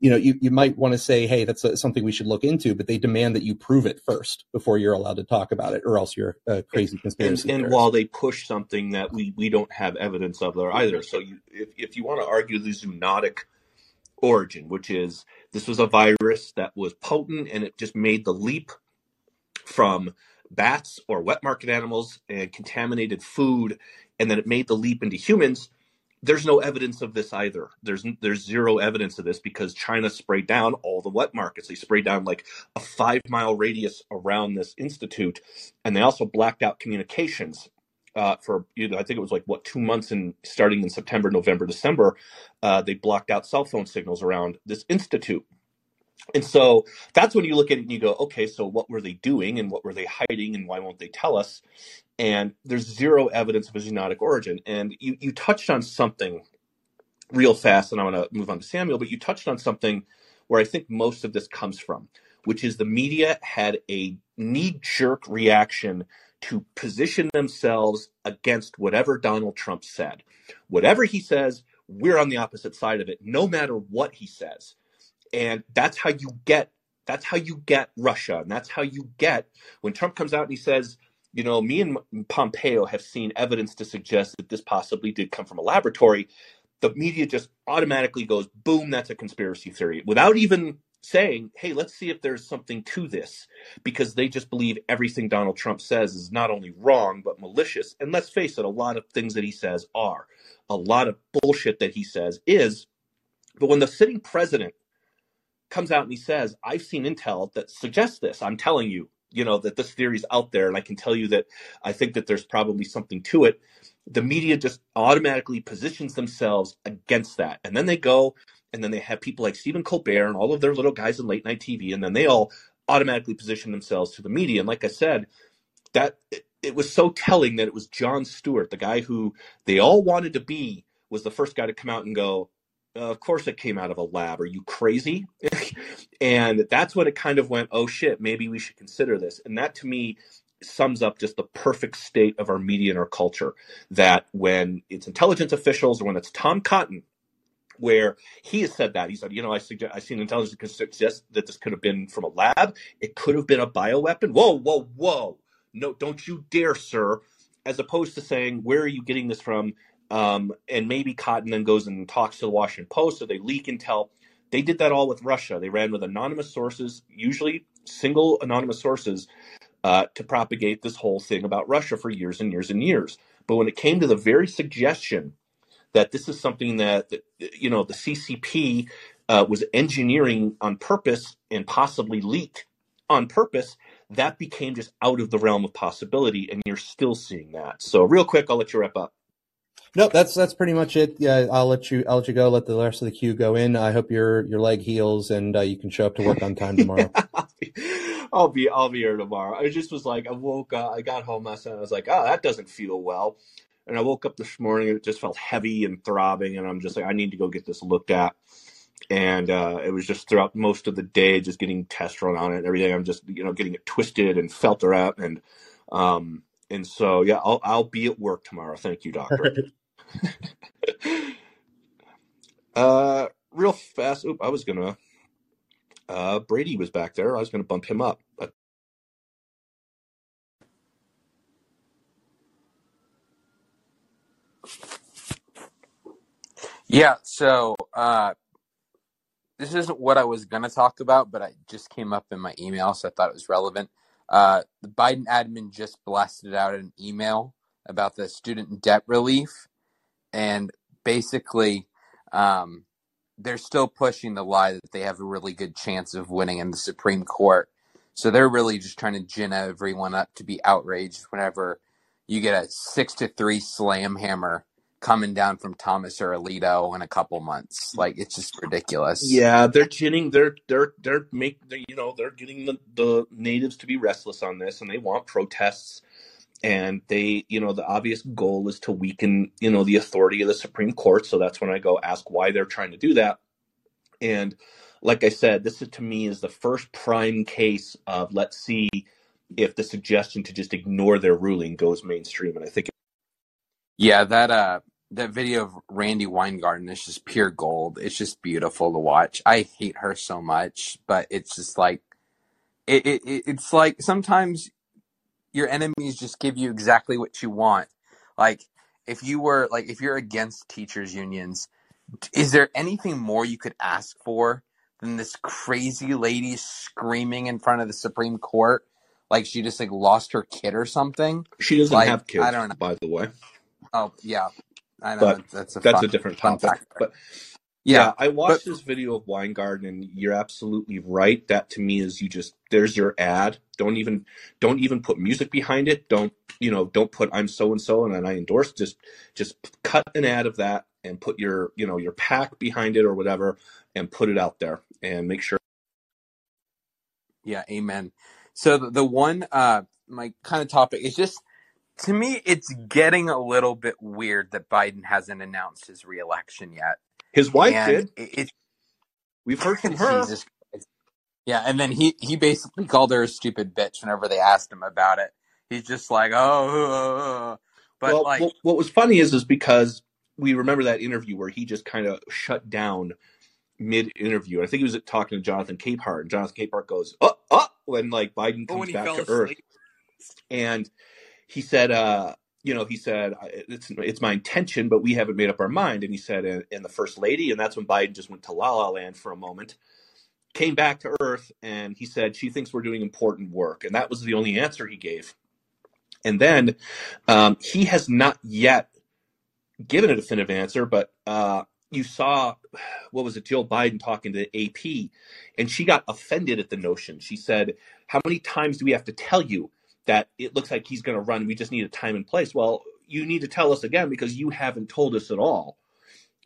you know, you, you might want to say, hey, that's a, something we should look into, but they demand that you prove it first before you're allowed to talk about it, or else you're a crazy conspiracy. And, and while they push something that we, we don't have evidence of there either. So you, if, if you want to argue the zoonotic origin, which is this was a virus that was potent and it just made the leap from bats or wet market animals and contaminated food, and then it made the leap into humans there's no evidence of this either. There's there's zero evidence of this because China sprayed down all the wet markets. They sprayed down like a five mile radius around this institute, and they also blacked out communications uh, for you know I think it was like what two months in starting in September, November, December. Uh, they blocked out cell phone signals around this institute. And so that's when you look at it and you go, okay, so what were they doing and what were they hiding and why won't they tell us? And there's zero evidence of a zoonotic origin. And you, you touched on something real fast, and I want to move on to Samuel, but you touched on something where I think most of this comes from, which is the media had a knee jerk reaction to position themselves against whatever Donald Trump said. Whatever he says, we're on the opposite side of it, no matter what he says. And that's how you get that's how you get Russia. And that's how you get when Trump comes out and he says, you know, me and Pompeo have seen evidence to suggest that this possibly did come from a laboratory. The media just automatically goes, boom, that's a conspiracy theory without even saying, hey, let's see if there's something to this, because they just believe everything Donald Trump says is not only wrong, but malicious. And let's face it, a lot of things that he says are. A lot of bullshit that he says is. But when the sitting president comes out and he says, I've seen intel that suggests this, I'm telling you, you know that this theory is out there and i can tell you that i think that there's probably something to it the media just automatically positions themselves against that and then they go and then they have people like stephen colbert and all of their little guys in late night tv and then they all automatically position themselves to the media and like i said that it, was so telling that it was jon stewart the guy who they all wanted to be was the first guy to come out and go of course it came out of a lab. Are you crazy? And that's when it kind of went, oh shit, maybe we should consider this. And that to me sums up just the perfect state of our media and our culture that when it's intelligence officials or when it's Tom Cotton where he has said that he said, you know, I suggest I seen intelligence suggest that this could have been from a lab. It could have been a bioweapon. Whoa, whoa, whoa! No, don't you dare, sir. As opposed to saying, where are you getting this from? Um, and maybe Cotton then goes and talks to the Washington Post, or they leak intel. They did that all with Russia. They ran with anonymous sources, usually single anonymous sources, uh, to propagate this whole thing about Russia for years and years and years. But when it came to the very suggestion that this is something that, that you know the CCP uh, was engineering on purpose and possibly leaked on purpose, that became just out of the realm of possibility, and you're still seeing that. So, real quick, I'll let you wrap up. No, that's that's pretty much it. Yeah, I'll let you I'll let you go. Let the rest of the queue go in. I hope your your leg heals and uh, you can show up to work on time tomorrow. I'll be I'll be here tomorrow. I just was like I woke up, I got home last night. I was like, oh, that doesn't feel well. And I woke up this morning and it just felt heavy and throbbing, and I'm just like, I need to go get this looked at. And uh, it was just throughout most of the day, just getting tests run on it and everything. I'm just you know getting it twisted and felt around and um and so yeah, I'll I'll be at work tomorrow. Thank you, doctor. uh, real fast. Oop, I was gonna. Uh, Brady was back there. I was gonna bump him up. But Yeah, so uh, this isn't what I was going to talk about, but I just came up in my email, so I thought it was relevant. Uh, the Biden admin just blasted out an email about the student debt relief, and basically, um, they're still pushing the lie that they have a really good chance of winning in the Supreme Court. So they're really just trying to gin everyone up to be outraged whenever you get a six to three slam hammer coming down from Thomas or Alito in a couple months. Like it's just ridiculous. yeah, they're ginning. They're they're they're make they're, you know they're getting the, the natives to be restless on this, and they want protests. And they, you know, the obvious goal is to weaken, you know, the authority of the Supreme Court. So that's when I go ask why they're trying to do that. And like I said, this is to me is the first prime case of let's see if the suggestion to just ignore their ruling goes mainstream. And I think Yeah, that uh that video of Randi Weingarten is just pure gold. It's just beautiful to watch. I hate her so much, but it's just like it, it it- it's like sometimes your enemies just give you exactly what you want. Like if you were like if you're against teachers unions, is there anything more you could ask for than this crazy lady screaming in front of the Supreme Court like she just like lost her kid or something? she doesn't Like have kids, I don't know. by the way, Oh yeah, I know but that's, a that's fun a different topic. But Yeah, Yeah, I but watched this video of Weingarten, and you're absolutely right. That to me is you just there's your ad. Don't even don't even put music behind it. Don't you know? Don't put I'm so and so and I endorse. Just just cut an ad of that and put your you know your pack behind it or whatever, and put it out there and make sure. Yeah, amen. So the, the one uh my kind of topic is just to me it's getting a little bit weird that Biden hasn't announced his reelection yet. His wife And did. it, We've heard from it her. Jesus Yeah, and then he he basically called her a stupid bitch whenever they asked him about it. He's just like, "Oh, uh, uh, uh." but Well, like what, what was funny is is because we remember that interview where he just kind of shut down mid interview. I think he was talking to Jonathan Capehart, and Jonathan Capehart goes, "Oh, oh," when like Biden oh, comes he back fell to Earth, and he said, uh, you know, he said it's it's my intention, but we haven't made up our mind. And he said, and, the first lady, and that's when Biden just went to La La Land for a moment, came back to Earth, and he said she thinks we're doing important work, and that was the only answer he gave. And then um, he has not yet given a definitive answer, but uh, you saw what was it, Jill Biden talking to AP, and she got offended at the notion. She said, "How many times do we have to tell you that it looks like he's going to run? We just need a time and place." Well, you need to tell us again because you haven't told us at all.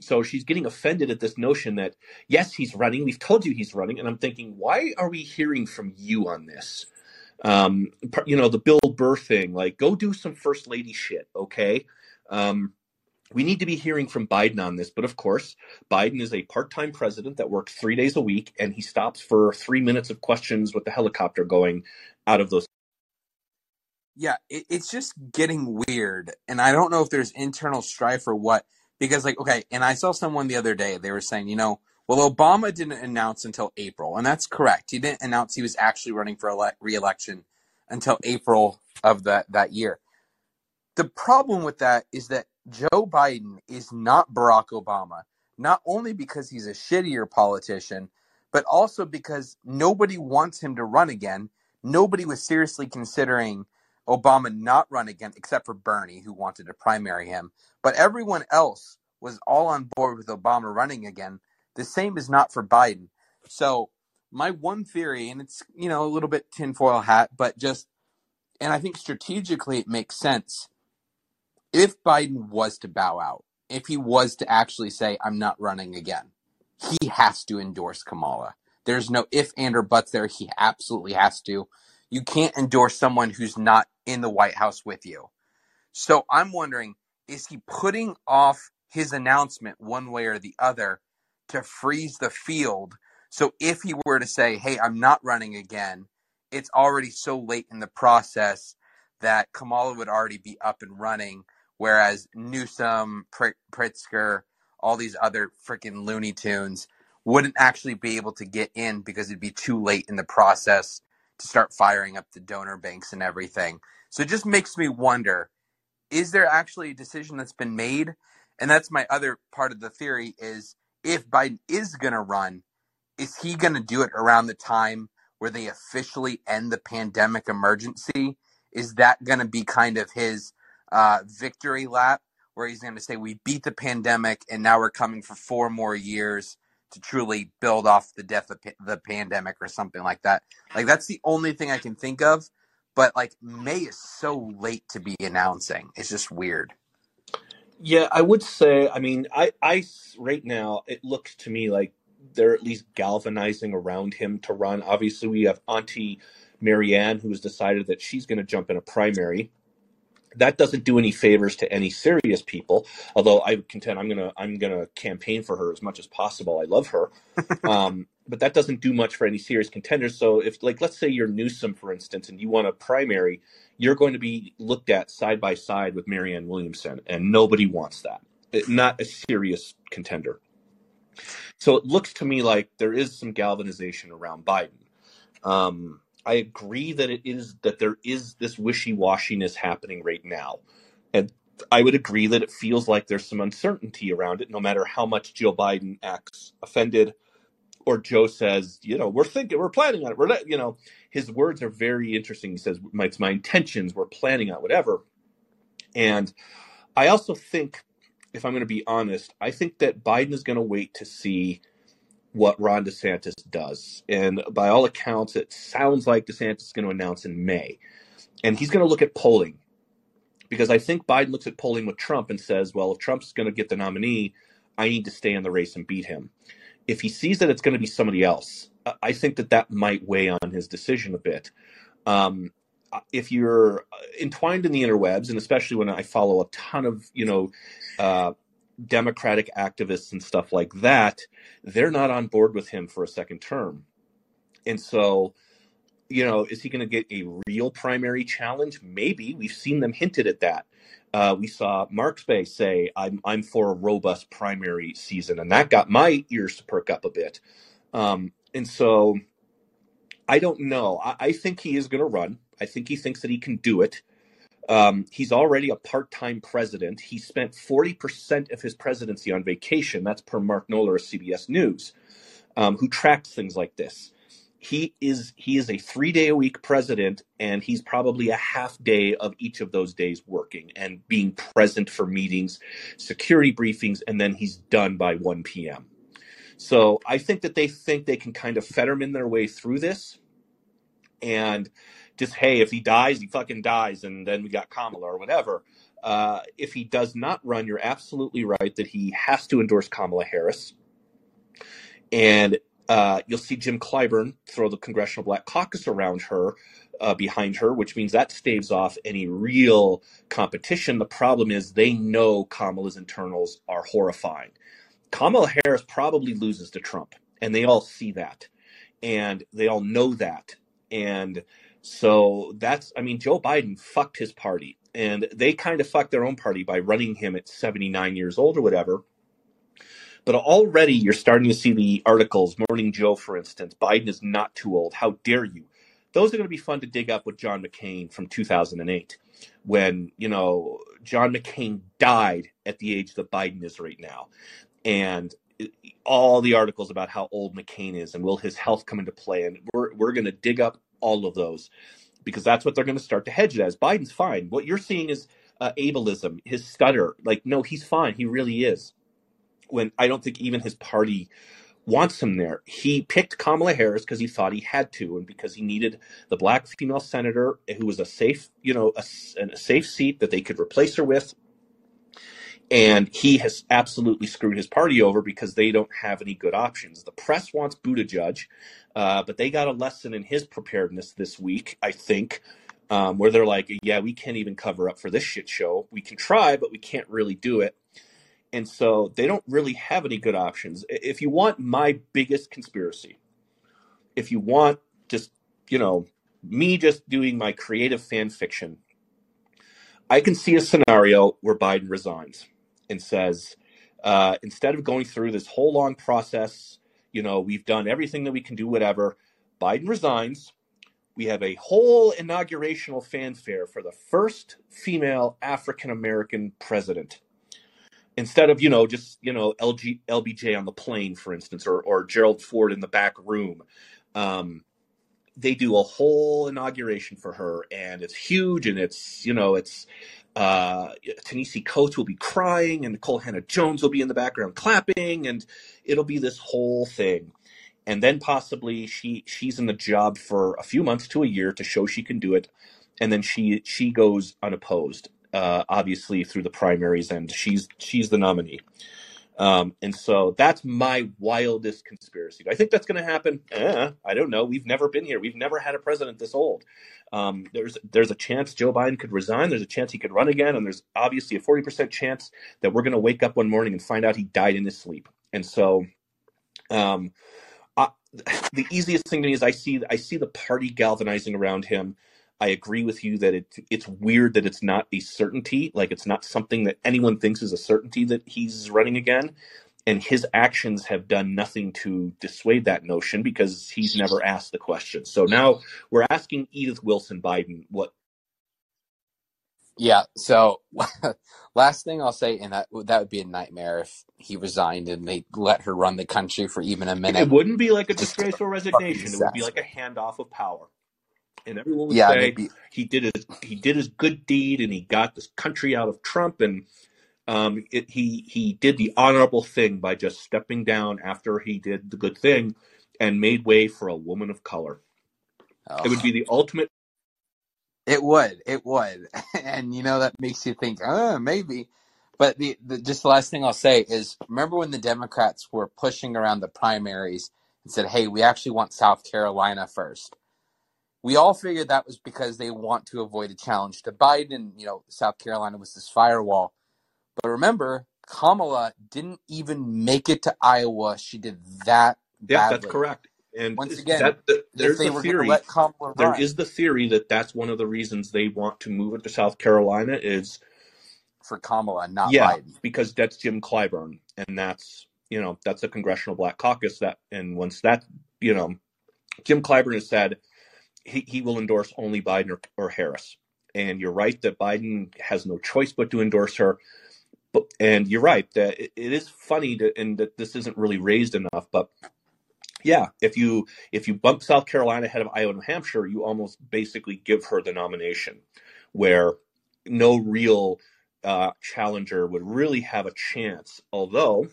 So she's getting offended at this notion that yes, he's running. We've told you he's running, and I'm thinking, why are we hearing from you on this? Um, you know, the Bill Burr thing. Like, go do some first lady shit, okay? Um, we need to be hearing from Biden on this. But of course, Biden is a part time president that works three days a week, and he stops for three minutes of questions with the helicopter going out of those. Yeah, it, it's just getting weird, and I don't know if there's internal strife or what. because like okay, and I saw someone the other day they were saying, you know, well Obama didn't announce until April, and that's correct. He didn't announce he was actually running for ele- re-election until April of that that year. The problem with that is that Joe Biden is not Barack Obama, not only because he's a shittier politician, but also because nobody wants him to run again. Nobody was seriously considering Obama not run again, except for Bernie, who wanted to primary him. But everyone else was all on board with Obama running again. The same is not for Biden. So my one theory, and it's you know a little bit tinfoil hat, but just, and I think strategically it makes sense. If Biden was to bow out, if he was to actually say, "I'm not running again," he has to endorse Kamala. There's no if and or buts there. He absolutely has to. You can't endorse someone who's not in the White House with you. So I'm wondering, is he putting off his announcement one way or the other to freeze the field? So if he were to say, hey, I'm not running again, it's already so late in the process that Kamala would already be up and running, whereas Newsom, Pritzker, all these other freaking Looney Tunes wouldn't actually be able to get in because it'd be too late in the process to start firing up the donor banks and everything. So it just makes me wonder is there actually a decision that's been made? And that's my other part of the theory is if Biden is going to run, is he going to do it around the time where they officially end the pandemic emergency? Is that going to be kind of his uh, victory lap where he's going to say, We beat the pandemic and now we're coming for four more years to truly build off the death of the pandemic or something like that. Like that's the only thing I can think of. But like May is so late to be announcing. It's just weird. Yeah, I would say. I mean, I, I right now it looks to me like they're at least galvanizing around him to run. Obviously, we have Auntie Marianne who has decided that she's going to jump in a primary that doesn't do any favors to any serious people. Although I contend I'm gonna I'm gonna campaign for her as much as possible. I love her, um, but that doesn't do much for any serious contenders. So if like let's say you're Newsom for instance, and you want a primary, you're going to be looked at side by side with Marianne Williamson, and nobody wants that. It, not a serious contender. So it looks to me like there is some galvanization around Biden. Um, I agree that it is that there is this wishy-washiness happening right now. And I would agree that it feels like there's some uncertainty around it, no matter how much Joe Biden acts offended or Joe says, you know, we're thinking, we're planning on it. We're you know, his words are very interesting. He says, it's my intentions, we're planning on whatever. And I also think, if I'm going to be honest, I think that Biden is going to wait to see what Ron DeSantis does. And by all accounts, it sounds like DeSantis is going to announce in May. And he's going to look at polling because I think Biden looks at polling with Trump and says, well, if Trump's going to get the nominee, I need to stay in the race and beat him. If he sees that it's going to be somebody else, I think that that might weigh on his decision a bit. Um, if you're entwined in the interwebs, and especially when I follow a ton of, you know, uh, Democratic activists and stuff like that, they're not on board with him for a second term. And so, you know, is he going to get a real primary challenge? Maybe. We've seen them hinted at that. Uh, we saw Marksbay say, I'm, I'm for a robust primary season, and that got my ears to perk up a bit. Um, and so I don't know. I, I think he is going to run. I think he thinks that he can do it. Um, he's already a part time president. He spent 40% of his presidency on vacation. That's per Mark Knoller of CBS News, um, who tracks things like this. He is he is a three day a week president, and he's probably a half day of each of those days working and being present for meetings, security briefings, and then he's done by 1 p.m. So I think that they think they can kind of Fetterman their way through this, and just hey, if he dies, he fucking dies, and then we got Kamala or whatever. Uh, if he does not run, you're absolutely right that he has to endorse Kamala Harris, and uh, you'll see Jim Clyburn throw the Congressional Black Caucus around her, uh, behind her, which means that staves off any real competition. The problem is they know Kamala's internals are horrifying. Kamala Harris probably loses to Trump, and they all see that, and they all know that, and So that's, I mean, Joe Biden fucked his party, and they kind of fucked their own party by running him at 79 years old or whatever. But already you're starting to see the articles, Morning Joe, for instance, Biden is not too old. How dare you? Those are going to be fun to dig up with John McCain from 2008 when, you know, John McCain died at the age that Biden is right now. And all the articles about how old McCain is and will his health come into play. And we're, we're going to dig up all of those because that's what they're going to start to hedge it as. Biden's fine. What you're seeing is uh, ableism, his stutter. Like, no, he's fine. He really is. When I don't think even his party wants him there. He picked Kamala Harris because he thought he had to, and because he needed the black female senator who was a safe, you know, a, a safe seat that they could replace her with. And he has absolutely screwed his party over because they don't have any good options. The press wants Buttigieg, uh, but they got a lesson in his preparedness this week, I think, um, where they're like, yeah, we can't even cover up for this shit show. We can try, but we can't really do it. And so they don't really have any good options. If you want my biggest conspiracy, if you want just, you know, me just doing my creative fan fiction, I can see a scenario where Biden resigns and says, uh, instead of going through this whole long process, you know, we've done everything that we can do, whatever. Biden resigns. We have a whole inaugurational fanfare for the first female African American president. Instead of, you know, just, you know, LG, LBJ on the plane, for instance, or, or Gerald Ford in the back room. Um, they do a whole inauguration for her and it's huge and it's, you know, it's uh, Ta-Nehisi Coates will be crying, and Nikole Hannah-Jones will be in the background clapping, and it'll be this whole thing. And then possibly she she's in the job for a few months to a year to show she can do it, and then she she goes unopposed, uh, obviously through the primaries, and she's she's the nominee. Um, and so that's my wildest conspiracy. I think that's going to happen. Eh, I don't know. We've never been here. We've never had a president this old. Um, there's there's a chance Joe Biden could resign. There's a chance he could run again, and there's obviously a 40% chance that we're going to wake up one morning and find out he died in his sleep. And so, um, I, the easiest thing to me is I see I see the party galvanizing around him. I agree with you that it it's weird that it's not a certainty, like it's not something that anyone thinks is a certainty that he's running again. And his actions have done nothing to dissuade that notion because he's never asked the question. So now we're asking Edith Wilson Biden what Yeah. So last thing I'll say, and that that would be a nightmare if he resigned and they let her run the country for even a minute. it wouldn't be like a disgraceful resignation. It would be like a handoff of power. And everyone would Yeah, say it'd he did his he did his good deed and he got this country out of Trump and um, it, he he did the honorable thing by just stepping down after he did the good thing and made way for a woman of color. It would oh, be the ultimate. it would, it would, and you know that makes you think, uh, maybe. But the, the just the last thing I'll say is, remember when the Democrats were pushing around the primaries and said, "Hey, we actually want South Carolina first. We all figured that was because they want to avoid a challenge to Biden. You know, South Carolina was this firewall. But remember, Kamala didn't even make it to Iowa. She did that Yeah, that's correct. And Once again, that the, there's the were going to theory. let Kamala There run is the theory that that's one of the reasons they want to move it to South Carolina is for Kamala, not yeah, Biden. because that's Jim Clyburn, and that's you know that's a congressional black caucus that, and once that you know, Jim Clyburn has said he, he will endorse only Biden or, or Harris. And you're right that Biden has no choice but to endorse her. But and you're right that it, it is funny to, and that this isn't really raised enough. But yeah, if you if you bump South Carolina ahead of Iowa and New Hampshire, you almost basically give her the nomination, where no real uh, challenger would really have a chance. Although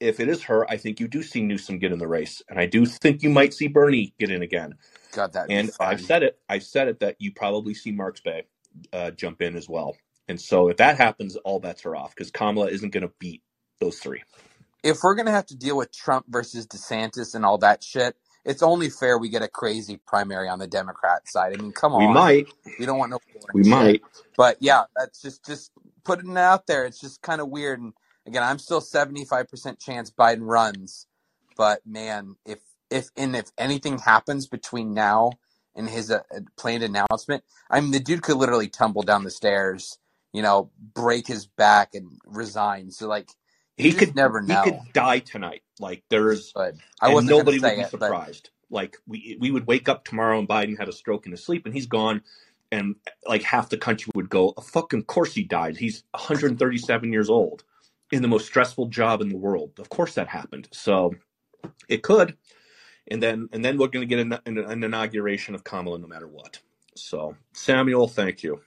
if it is her, I think you do see Newsom get in the race, and I do think you might see Bernie get in again. God, that'd And I've said it. I've said it that you probably see Marks Bay uh, jump in as well. And so if that happens, all bets are off because Kamala isn't going to beat those three. If we're going to have to deal with Trump versus DeSantis and all that shit, it's only fair we get a crazy primary on the Democrat side. I mean, come on, We might. We don't want no We shit. might. But yeah, that's just just putting it out there. It's just kind of weird. And again, I'm still 75% chance Biden runs. But man, if if and if anything happens between now and his uh, planned announcement. I mean, the dude could literally tumble down the stairs, you know, break his back and resign. So like, He could never he could die tonight. Like there's But I wasn't nobody would be it, but surprised. Like we we would wake up tomorrow and Biden had a stroke in his sleep and he's gone, and like half the country would go, "A fucking course he died. He's 137 years old, in the most stressful job in the world. Of course that happened. So it could, and then and then we're going to get an, an, an inauguration of Kamala no matter what. So Samuel, thank you.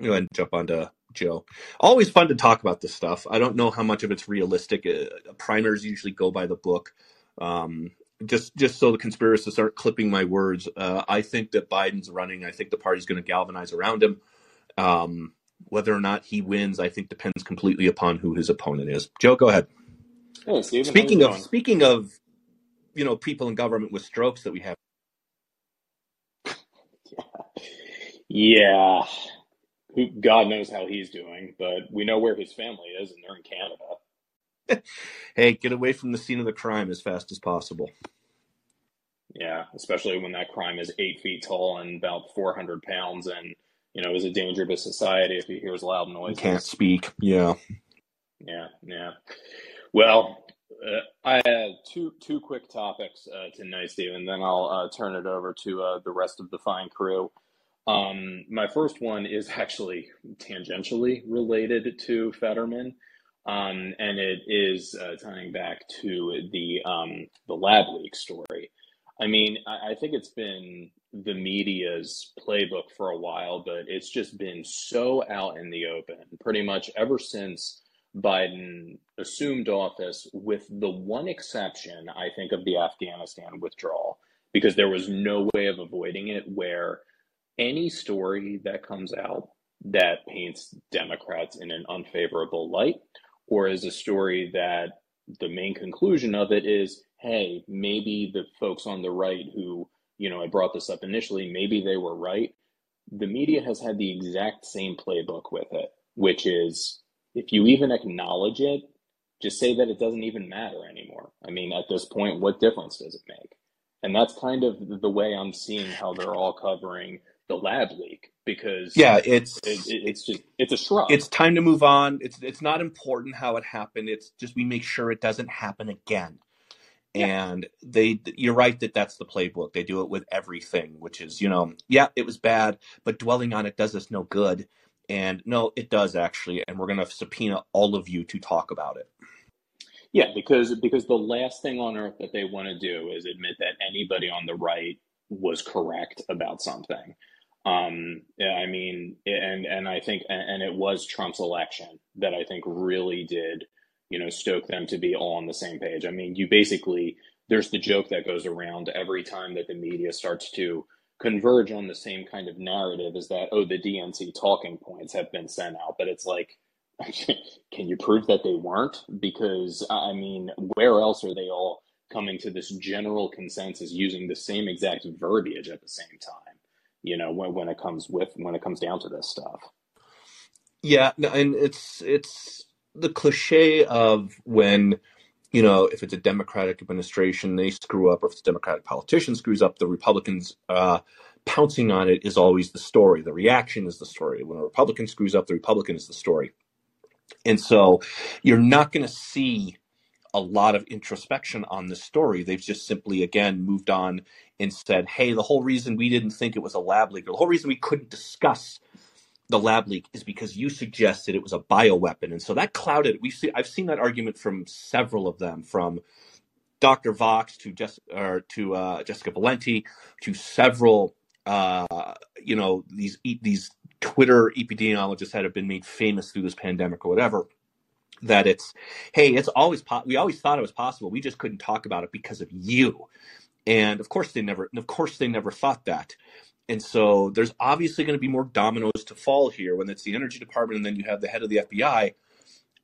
Go ahead and jump onto Joe. Always fun to talk about this stuff. I don't know how much of it's realistic. Uh, primers usually go by the book. Um, just just so the conspiracists aren't clipping my words, uh, I think that Biden's running. I think the party's going to galvanize around him. Um, whether or not he wins, I think depends completely upon who his opponent is. Joe, go ahead. Hey, Steven, Speaking of speaking of, you know, people in government with strokes that we have. Yeah, who God knows how he's doing, but we know where his family is, and they're in Canada. Hey, get away from the scene of the crime as fast as possible. Yeah, especially when that crime is eight feet tall and about 400 pounds, and you know is a danger to society if he hears loud You can't speak. Yeah. Yeah, yeah. Well, uh, I have two two quick topics uh, tonight, Stephen. Then I'll uh, turn it over to uh, the rest of the fine crew. Um, my first one is actually tangentially related to Fetterman, um, and it is uh, tying back to the um, the lab leak story. I mean, I, I think it's been the media's playbook for a while, but it's just been so out in the open pretty much ever since Biden assumed office, with the one exception, I think, of the Afghanistan withdrawal, because there was no way of avoiding it where any story that comes out that paints Democrats in an unfavorable light, or is a story that the main conclusion of it is, hey, maybe the folks on the right who, you know, I brought this up initially, maybe they were right. The media has had the exact same playbook with it, which is if you even acknowledge it, just say that it doesn't even matter anymore. I mean, at this point, what difference does it make? And that's kind of the way I'm seeing how they're all covering the lab leak because Yeah, it's it, it, it's just it's a shrug. it's time to move on. It's it's not important how it happened. It's just we make sure it doesn't happen again. Yeah. And they, you're right that that's the playbook. They do it with everything, which is, you know, yeah, it was bad, but dwelling on it does us no good. And no, it does actually. And we're going to subpoena all of you to talk about it. Yeah, because because the last thing on earth that they want to do is admit that anybody on the right was correct about something. Um, I mean, and and I think and, and it was Trump's election that I think really did, you know, stoke them to be all on the same page. I mean, you basically there's the joke that goes around every time that the media starts to converge on the same kind of narrative is that oh the DNC talking points have been sent out, but it's like can you prove that they weren't? Because I mean, where else are they all coming to this general consensus using the same exact verbiage at the same time? You know, when when it comes with when it comes down to this stuff. Yeah, and it's it's the cliche of when you know if it's a Democratic administration they screw up, or if it's a Democratic politician screws up, the Republicans uh, pouncing on it is always the story. The reaction is the story. When a Republican screws up, the Republican is the story. And so you're not going to see a lot of introspection on this story. They've just simply, again, moved on and said, hey, the whole reason we didn't think it was a lab leak, or the whole reason we couldn't discuss the lab leak is because you suggested it was a bioweapon. And so that clouded, we see, I've seen that argument from several of them, from Dr. Vox to Jess, or to uh, Jessica Valenti to several, uh, you know, these these Twitter epidemiologists that have been made famous through this pandemic or whatever. That it's, hey, it's always po- we always thought it was possible. We just couldn't talk about it because of you. And of course they never, of course they never thought that. And so there's obviously going to be more dominoes to fall here when it's the energy department and then you have the head of the FBI.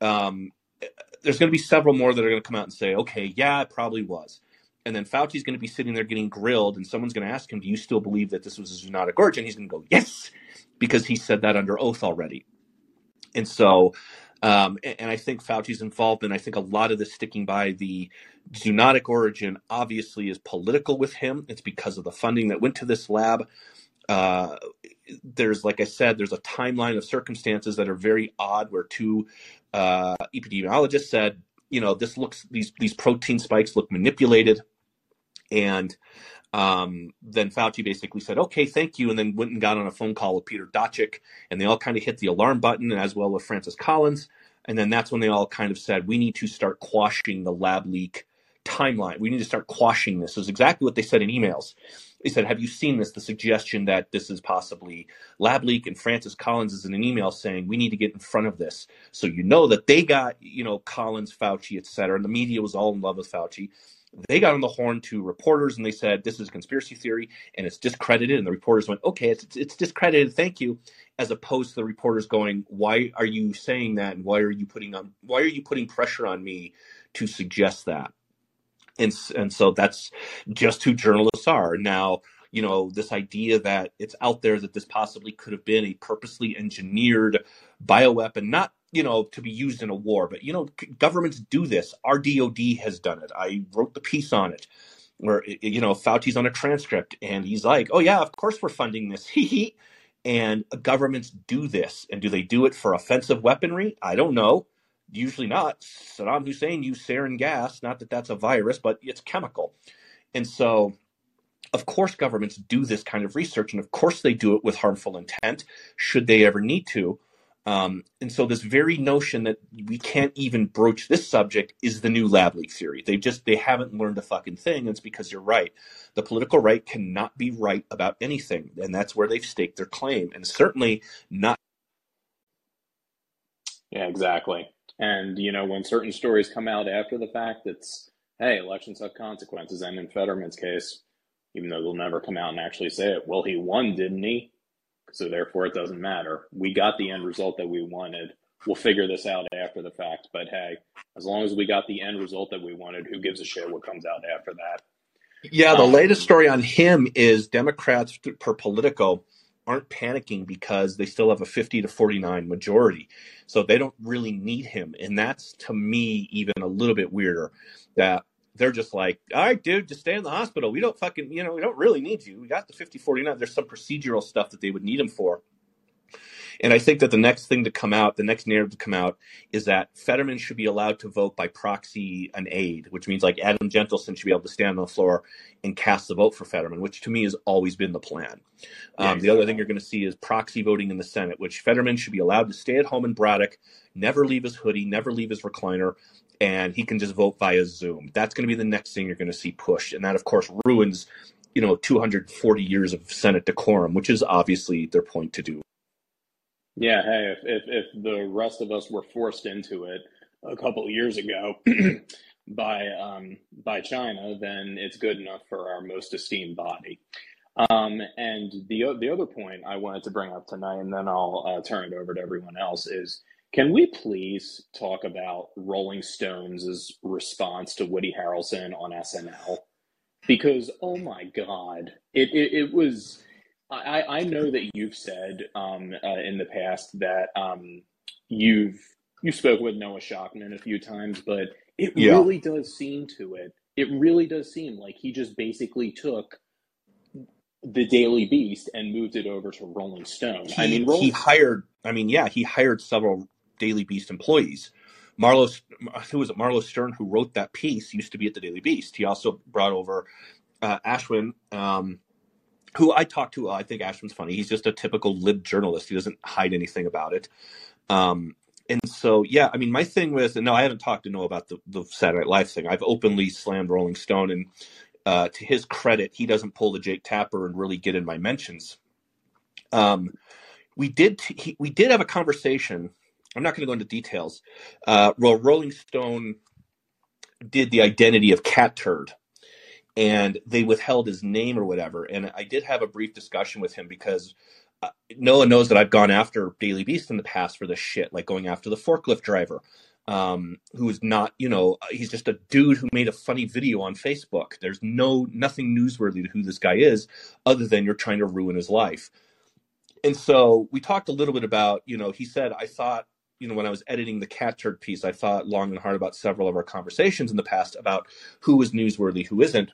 Um, there's going to be several more that are going to come out and say, okay, yeah, it probably was. And then Fauci's going to be sitting there getting grilled, and someone's going to ask him, do you still believe that this was a zoonotic origin? He's going to go, yes, because he said that under oath already. And so, um, and, and I think Fauci's involved, and I think a lot of this sticking by the zoonotic origin obviously is political with him. It's because of the funding that went to this lab. Uh, there's, like I said, there's a timeline of circumstances that are very odd, where two uh, epidemiologists said, you know, this looks these these protein spikes look manipulated, and um, then Fauci basically said, okay, thank you, and then went and got on a phone call with Peter Daszak, and they all kind of hit the alarm button, as well with Francis Collins. And then that's when they all kind of said, we need to start quashing the lab leak timeline. We need to start quashing this. Is exactly what they said in emails. They said, have you seen this? The suggestion that this is possibly lab leak, and Francis Collins is in an email saying, we need to get in front of this. So you know that they got, you know, Collins, Fauci, et cetera, and the media was all in love with Fauci they got on the horn to reporters and they said this is a conspiracy theory and it's discredited and the reporters went okay it's, it's discredited thank you as opposed to the reporters going why are you saying that and why are you putting on why are you putting pressure on me to suggest that and and so that's just who journalists are now you know this idea that it's out there that this possibly could have been a purposely engineered bioweapon not you know, to be used in a war. But, you know, governments do this. Our DOD has done it. I wrote the piece on it where, you know, Fauci's on a transcript and he's like, oh, yeah, of course we're funding this. He he. And uh, governments do this. And do they do it for offensive weaponry? I don't know. Usually not. Saddam Hussein used sarin gas. Not that that's a virus, but it's chemical. And so, of course, governments do this kind of research. And of course, they do it with harmful intent, should they ever need to. Um, and so this very notion that we can't even broach this subject is the new lab leak theory. They just they haven't learned a fucking thing. And it's because you're right. The political right cannot be right about anything, and that's where they've staked their claim. And certainly not. Yeah, exactly. And you know, when certain stories come out after the fact, it's hey, elections have consequences. And in Fetterman's case, even though they'll never come out and actually say it, well, he won, didn't he? So therefore, it doesn't matter. We got the end result that we wanted. We'll figure this out after the fact. But hey, as long as we got the end result that we wanted, who gives a shit what comes out after that? Yeah, the um, latest story on him is Democrats per Politico aren't panicking because they still have a 50 to 49 majority. So they don't really need him. And that's to me even a little bit weirder that they're just like, all right, dude, just stay in the hospital. We don't fucking, you know, we don't really need you. We got the 50 49. There's some procedural stuff that they would need him for. And I think that the next thing to come out, the next narrative to come out, is that Fetterman should be allowed to vote by proxy and aid, which means like Adam Jentleson should be able to stand on the floor and cast the vote for Fetterman, which to me has always been the plan. Um, The other thing you're going to see is proxy voting in the Senate, which Fetterman should be allowed to stay at home in Braddock, never leave his hoodie, never leave his recliner, and he can just vote via Zoom. That's going to be the next thing you're going to see pushed, and that of course ruins, you know, 240 years of Senate decorum, which is obviously their point to do. Yeah, hey, if if, if the rest of us were forced into it a couple years ago by um, by China, then it's good enough for our most esteemed body. Um, and the the other point I wanted to bring up tonight, and then I'll uh, turn it over to everyone else, is can we please talk about Rolling Stones' response to Woody Harrelson on SNL? Because oh my god, it it, it was. I, I know that you've said um, uh, in the past that um, you've you spoke with Noah Shachtman a few times, but it yeah. really does seem to it. It really does seem like he just basically took the Daily Beast and moved it over to Rolling Stone. He, I mean, Rolling... he hired. I mean, yeah, he hired several Daily Beast employees. Marlow, who was it? Marlow Stern, who wrote that piece, used to be at the Daily Beast. He also brought over uh, Ashwin, um, who I talked to. I think Ashwin's funny. He's just a typical lib journalist. He doesn't hide anything about it. Um, and so, yeah, I mean, my thing with, and no, I haven't talked to Noah about the, the Saturday Night Live thing. I've openly slammed Rolling Stone, and uh, to his credit, he doesn't pull the Jake Tapper and really get in my mentions. Um, we did, t- he, we did have a conversation I'm not going to go into details. Uh, well, Rolling Stone did the identity of Cat Turd, and they withheld his name or whatever. And I did have a brief discussion with him because uh, Noah knows that I've gone after Daily Beast in the past for this shit, like going after the forklift driver, um, who is not, you know, he's just a dude who made a funny video on Facebook. There's no nothing newsworthy to who this guy is, other than you're trying to ruin his life. And so we talked a little bit about, you know, he said, I thought you know, when I was editing the cat turd piece, I thought long and hard about several of our conversations in the past about who was newsworthy, who isn't.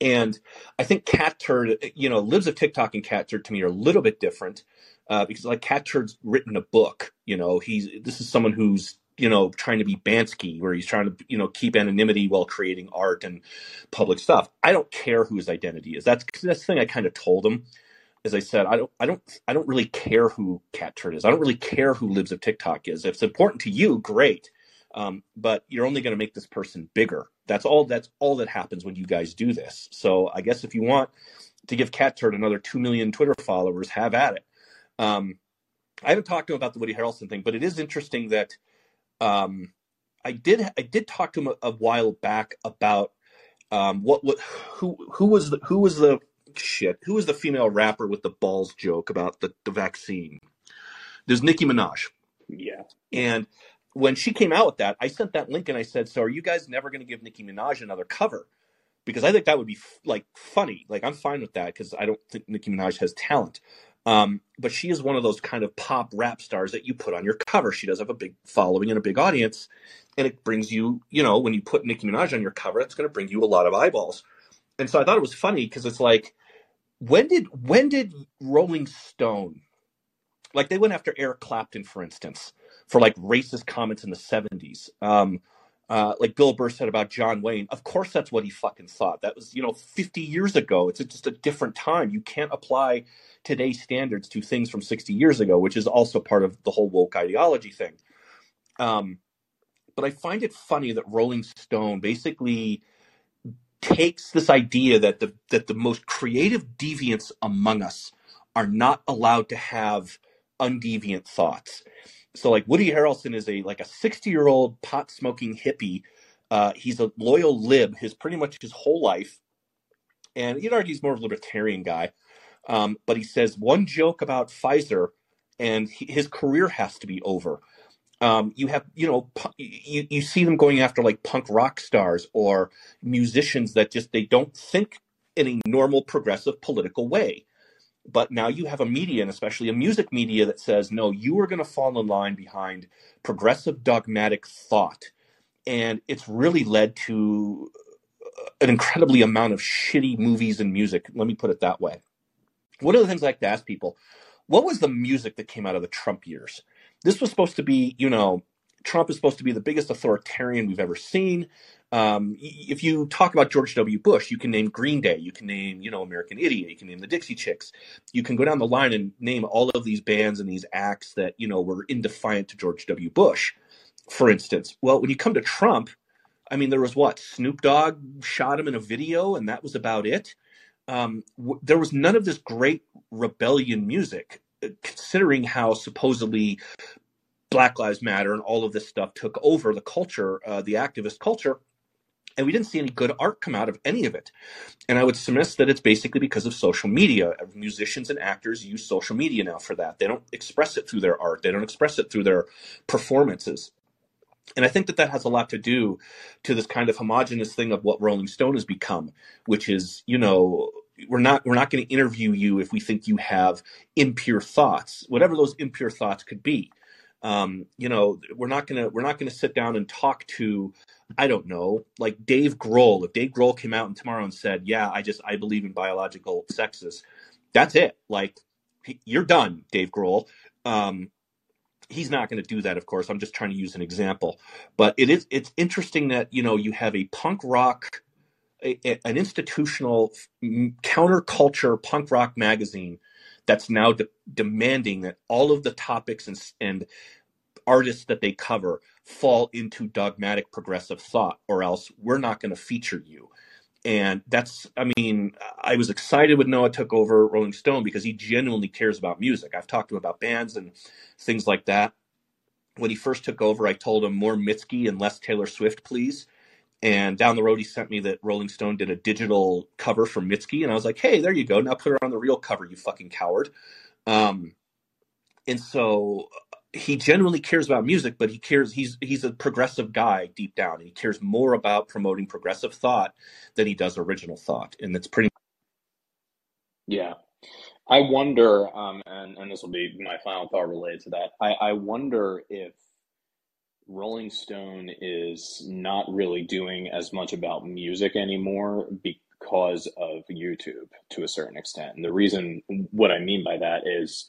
And I think cat turd, you know, libs of TikTok and cat turd to me are a little bit different uh, because like cat turd's written a book. You know, he's this is someone who's you know trying to be Banksy, where he's trying to you know keep anonymity while creating art and public stuff. I don't care who his identity is. That's that's the thing I kind of told him as I said, I don't, I don't, I don't really care who Cat Turd is. I don't really care who Libs of TikTok is. If it's important to you, great. Um, but you're only going to make this person bigger. That's all. That's all that happens when you guys do this. So I guess if you want to give Cat Turd another two million Twitter followers, have at it. Um, I haven't talked to him about the Woody Harrelson thing, but it is interesting that um, I did. I did talk to him a, a while back about um, what, what, who, who was the, who was the shit. Who was the female rapper with the balls joke about the, the vaccine? There's Nicki Minaj. Yeah. And when she came out with that, I sent that link and I said, "So are you guys never going to give Nicki Minaj another cover?" Because I think that would be like funny. Like I'm fine with that because I don't think Nicki Minaj has talent. Um, but she is one of those kind of pop rap stars that you put on your cover. She does have a big following and a big audience, and it brings you, you know, when you put Nicki Minaj on your cover, it's going to bring you a lot of eyeballs. And so I thought it was funny because it's like when did when did Rolling Stone like they went after Eric Clapton, for instance, for like racist comments in the seventies. Um, uh, like Bill Burr said about John Wayne. Of course, that's what he fucking thought. That was you know 50 years ago. It's just a different time. You can't apply today's standards to things from 60 years ago, which is also part of the whole woke ideology thing. Um, but I find it funny that Rolling Stone basically takes this idea that the that the most creative deviants among us are not allowed to have undeviant thoughts. So like Woody Harrelson is a like a 60 year old pot smoking hippie. Uh, he's a loyal lib his pretty much his whole life, and you'd argue he's more of a libertarian guy. Um, but he says one joke about Pfizer, and he, his career has to be over. Um, you have, you know, you, you see them going after like punk rock stars or musicians that just they don't think in a normal progressive political way. But now you have a media, and especially a music media, that says, no, you are going to fall in line behind progressive dogmatic thought. And it's really led to uh, an incredibly amount of shitty movies and music. Let me put it that way. One of the things I like to ask people what was the music that came out of the Trump years? this was supposed to be, you know, Trump is supposed to be the biggest authoritarian we've ever seen. Um, if you talk about George W. Bush, you can name Green Day, you can name, you know, American Idiot, you can name the Dixie Chicks. You can go down the line and name all of these bands and these acts that, you know, were indefiant to George W. Bush, for instance. Well, when you come to Trump, I mean, there was what? Snoop Dogg shot him in a video, and that was about it. Um, w- there was none of this great rebellion music considering how supposedly Black Lives Matter and all of this stuff took over the culture, uh, the activist culture, and we didn't see any good art come out of any of it. And I would submit that it's basically because of social media. Musicians and actors use social media now for that. They don't express it through their art. They don't express it through their performances. And I think that that has a lot to do to this kind of homogenous thing of what Rolling Stone has become, which is, you know, we're not we're not going to interview you if we think you have impure thoughts, whatever those impure thoughts could be. Um, you know, we're not gonna we're not gonna sit down and talk to I don't know, like Dave Grohl. If Dave Grohl came out tomorrow and said, "Yeah, I just I believe in biological sexes," that's it. Like you're done, Dave Grohl. Um, he's not going to do that, of course. I'm just trying to use an example, but it is it's interesting that you know you have a punk rock a, an institutional counterculture punk rock magazine that's now de- demanding that all of the topics and, and artists that they cover fall into dogmatic progressive thought, or else we're not going to feature you. And that's, I mean, I was excited when Noah took over Rolling Stone because he genuinely cares about music. I've talked to him about bands and things like that. When he first took over, I told him more Mitski and less Taylor Swift, please and down the road, he sent me that Rolling Stone did a digital cover for Mitski, and I was like, "Hey, there you go. Now put her on the real cover, you fucking coward." Um, and so he genuinely cares about music, but he cares. He's he's a progressive guy deep down. And he cares more about promoting progressive thought than he does original thought, and that's pretty. Yeah, I wonder, um, and, and this will be my final thought related to that. I, I wonder if Rolling Stone is not really doing as much about music anymore because of YouTube to a certain extent. And the reason, what I mean by that is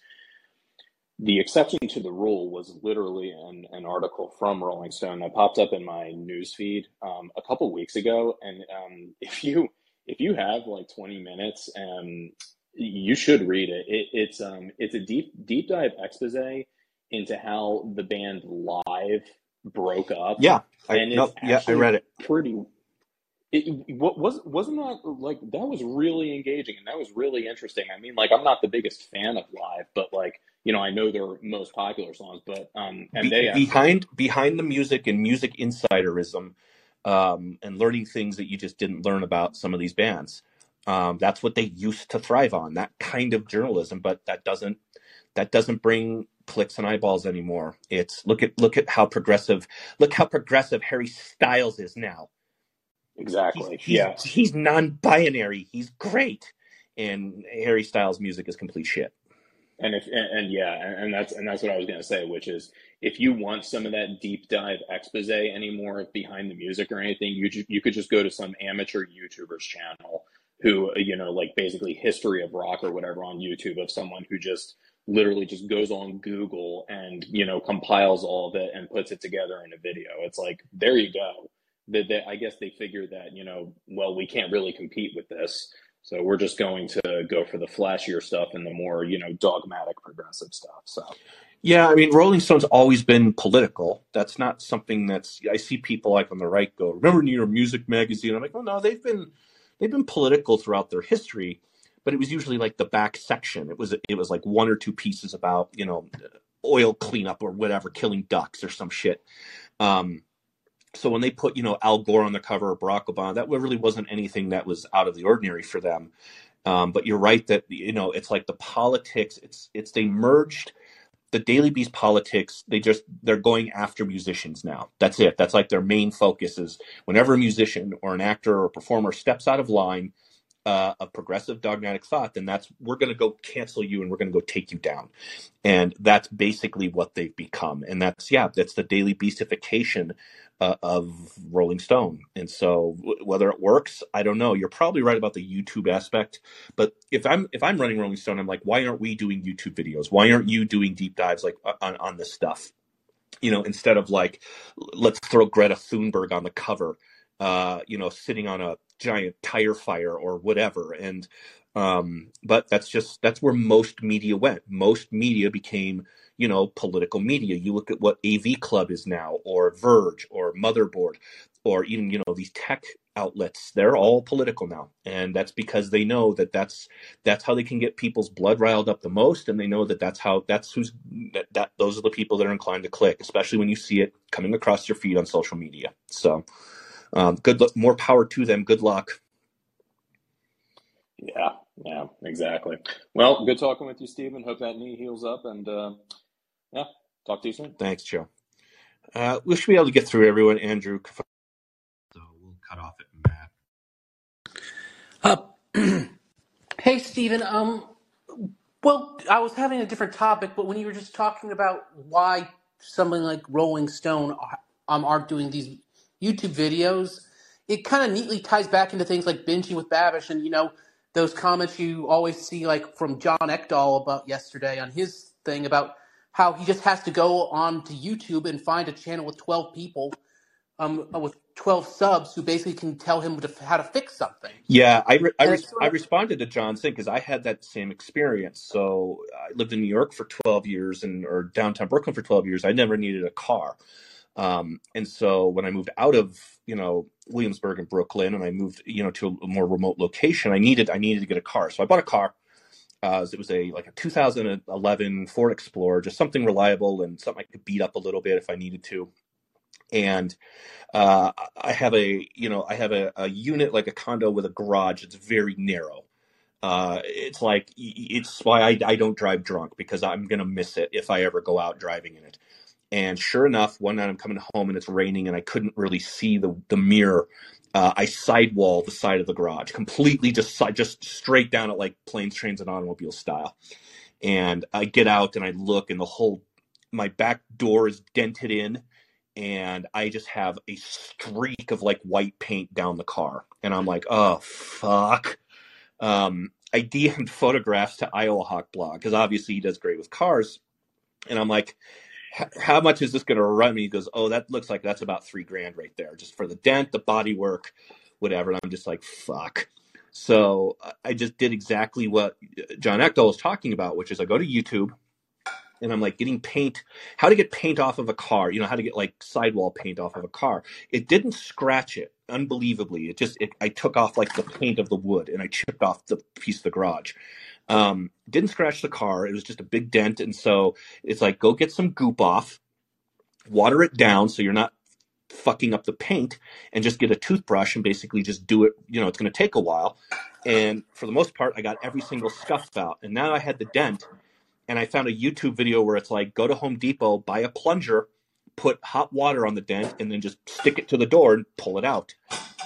the exception to the rule was literally an, an article from Rolling Stone that popped up in my newsfeed um, a couple weeks ago. And um, if you if you have like 20 minutes, um, you should read it. it. It's um it's a deep deep dive expose into how the band live broke up. Yeah, I, and no, yeah, I read it. pretty. It what was wasn't that like that was really engaging and that was really interesting. I mean, like I'm not the biggest fan of live, but like you know I know their most popular songs, but um and Be, they actually behind behind the music and music insiderism, um, and learning things that you just didn't learn about some of these bands. Um, that's what they used to thrive on. That kind of journalism, but that doesn't that doesn't bring clicks and eyeballs anymore. It's look at look at how progressive look how progressive Harry Styles is now. He's exactly he's yeah he's non-binary. He's great, and Harry Styles' music is complete shit. And if and, and yeah, and, and that's and that's what I was gonna say, which is if you want some of that deep dive expose anymore behind the music or anything, you ju- you could just go to some amateur YouTuber's channel who you know like basically history of rock or whatever on YouTube of someone who just literally just goes on Google and you know compiles all of it and puts it together in a video. It's like there you go. That they, I guess they figured that you know well we can't really compete with this. So we're just going to go for the flashier stuff and the more, you know, dogmatic progressive stuff. So Yeah, I mean, Rolling Stone's always been political. That's not something that's. I see people like on the right go, "Remember New York Music Magazine?" I'm like, "Oh no, they've been they've been political throughout their history, but it was usually like the back section. It was it was like one or two pieces about you know oil cleanup or whatever, killing ducks or some shit. Um, so when they put you know Al Gore on the cover or Barack Obama, that really wasn't anything that was out of the ordinary for them. Um, but you're right that you know it's like the politics. It's it's they merged the Daily Beast politics. They just they're going after musicians now. That's it. That's like their main focus is whenever a musician or an actor or performer steps out of line uh, of progressive dogmatic thought, then that's we're going to go cancel you and we're going to go take you down, and that's basically what they've become. And that's yeah, that's the Daily Beastification uh, of Rolling Stone. And so w- whether it works, I don't know. You're probably right about the YouTube aspect, but if I'm if I'm running Rolling Stone, I'm like, why aren't we doing YouTube videos? Why aren't you doing deep dives like on on this stuff? You know, instead of like, let's throw Greta Thunberg on the cover, uh, you know, sitting on a giant tire fire or whatever. And um, but that's just that's where most media went. Most media became you know political media. You look at what AV Club is now, or Verge, or Motherboard, or even you know these tech outlets. They're all political now, and that's because they know that that's that's how they can get people's blood riled up the most, and they know that that's how that's who's that, that those are the people that are inclined to click, especially when you see it coming across your feed on social media. So. Um, good luck, more power to them. Good luck. yeah, yeah, exactly. Well, good talking with you, Stephen. Hope that knee heals up and uh, yeah, talk to you soon. Thanks, Joe. Uh, we should be able to get through everyone. Andrew, so we'll cut off at Matt. Uh, hey, Stephen. Um, well, I was having a different topic, but when you were just talking about why something like Rolling Stone um, aren't doing these YouTube videos, it kind of neatly ties back into things like binging with Babish and, you know, those comments you always see, like from John Ekdahl about yesterday on his thing about how he just has to go on to YouTube and find a channel with 12 people um, with 12 subs who basically can tell him to, how to fix something. Yeah, I re- I, it's I responded to John's thing because I had that same experience. So I lived in New York for 12 years and or downtown Brooklyn for 12 years. I never needed a car. Um, and so when I moved out of you know Williamsburg and Brooklyn, and I moved you know to a more remote location, I needed I needed to get a car. So I bought a car. Uh, it was a like a 2011 Ford Explorer, just something reliable and something I could beat up a little bit if I needed to. And uh, I have a you know I have a, a unit like a condo with a garage. It's very narrow. Uh, it's like it's why I, I don't drive drunk because I'm gonna miss it if I ever go out driving in it. And sure enough, one night I'm coming home and it's raining and I couldn't really see the the mirror uh, I sidewall the side of the garage, completely just just straight down it like planes, trains, and automobiles style. And I get out and I look, and the whole my back door is dented in, and I just have a streak of like white paint down the car, and I'm like, oh fuck. Um, I DM'd photographs to Iowahawk blog because obviously he does great with cars, and I'm like, "H- how much is this going to run me? He goes, oh, that looks like that's about three grand right there, just for the dent, the body work, whatever. And I'm just like, fuck. So I- I just did exactly what uh, John Ekdahl was talking about, which is I go to YouTube and I'm like getting paint, how to get paint off of a car, you know, how to get like sidewall paint off of a car. It didn't scratch it, unbelievably. It just, it, I took off like the paint of the wood and I chipped off the piece of the garage. Um, didn't scratch the car. It was just a big dent. And so it's like, go get some goop off, water it down so you're not fucking up the paint and just get a toothbrush and basically just do it. You know, it's going to take a while. And for the most part, I got every single scuff out. And now I had the dent and I found a YouTube video where it's like, go to Home Depot, buy a plunger, put hot water on the dent, and then just stick it to the door and pull it out.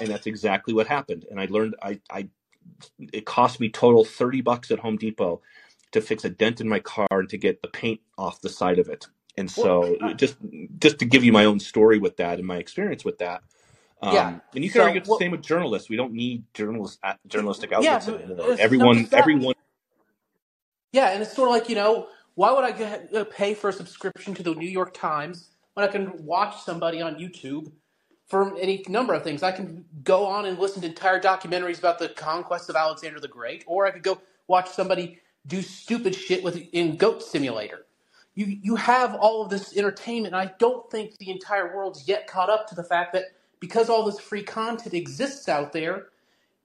And that's exactly what happened. And I learned, I, I, it cost me total 30 bucks at Home Depot to fix a dent in my car and to get the paint off the side of it. And Well, so uh, just, just to give you my own story with that and my experience with that. yeah. Um, and you can So argue it's the same with journalists. We don't need journalist, journalistic outlets anymore. it's, no, Everyone, everyone Yeah, and it's sort of like you know, why would I get, uh, pay for a subscription to the New York Times when I can watch somebody on YouTube for any number of things? I can go on and listen to entire documentaries about the conquest of Alexander the Great, or I could go watch somebody do stupid shit with in Goat Simulator. You you have all of this entertainment, I don't think the entire world's yet caught up to the fact that because all this free content exists out there,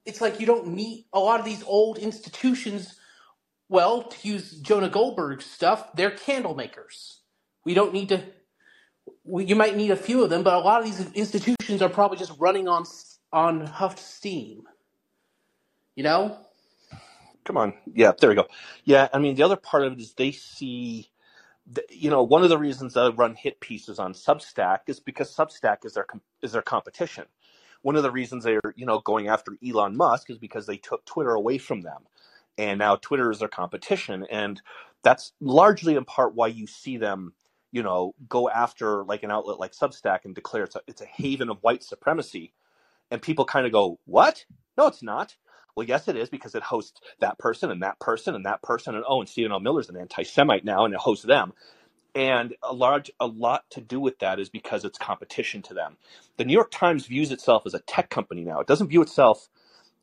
it's like you don't need a lot of these old institutions well, to use Jonah Goldberg's stuff, they're candle makers. We don't need to. You might need a few of them, but a lot of these institutions are probably just running on on huffed steam. You know? Come on. Yeah, there we go. Yeah, I mean, the other part of it is they see, you know, one of the reasons I run hit pieces on Substack is because Substack is their is their competition. One of the reasons they're, you know, going after Elon Musk is because they took Twitter away from them. And now Twitter is their competition. And that's largely in part why you see them, you know, go after like an outlet like Substack and declare it's a, it's a haven of white supremacy and people kind of go, "What? No, it's not." Well, yes, it is because it hosts that person and that person and that person, and oh, and Stephen L. Miller's an anti-Semite now, and it hosts them. And a large, a lot to do with that is because it's competition to them. The New York Times views itself as a tech company now. It doesn't view itself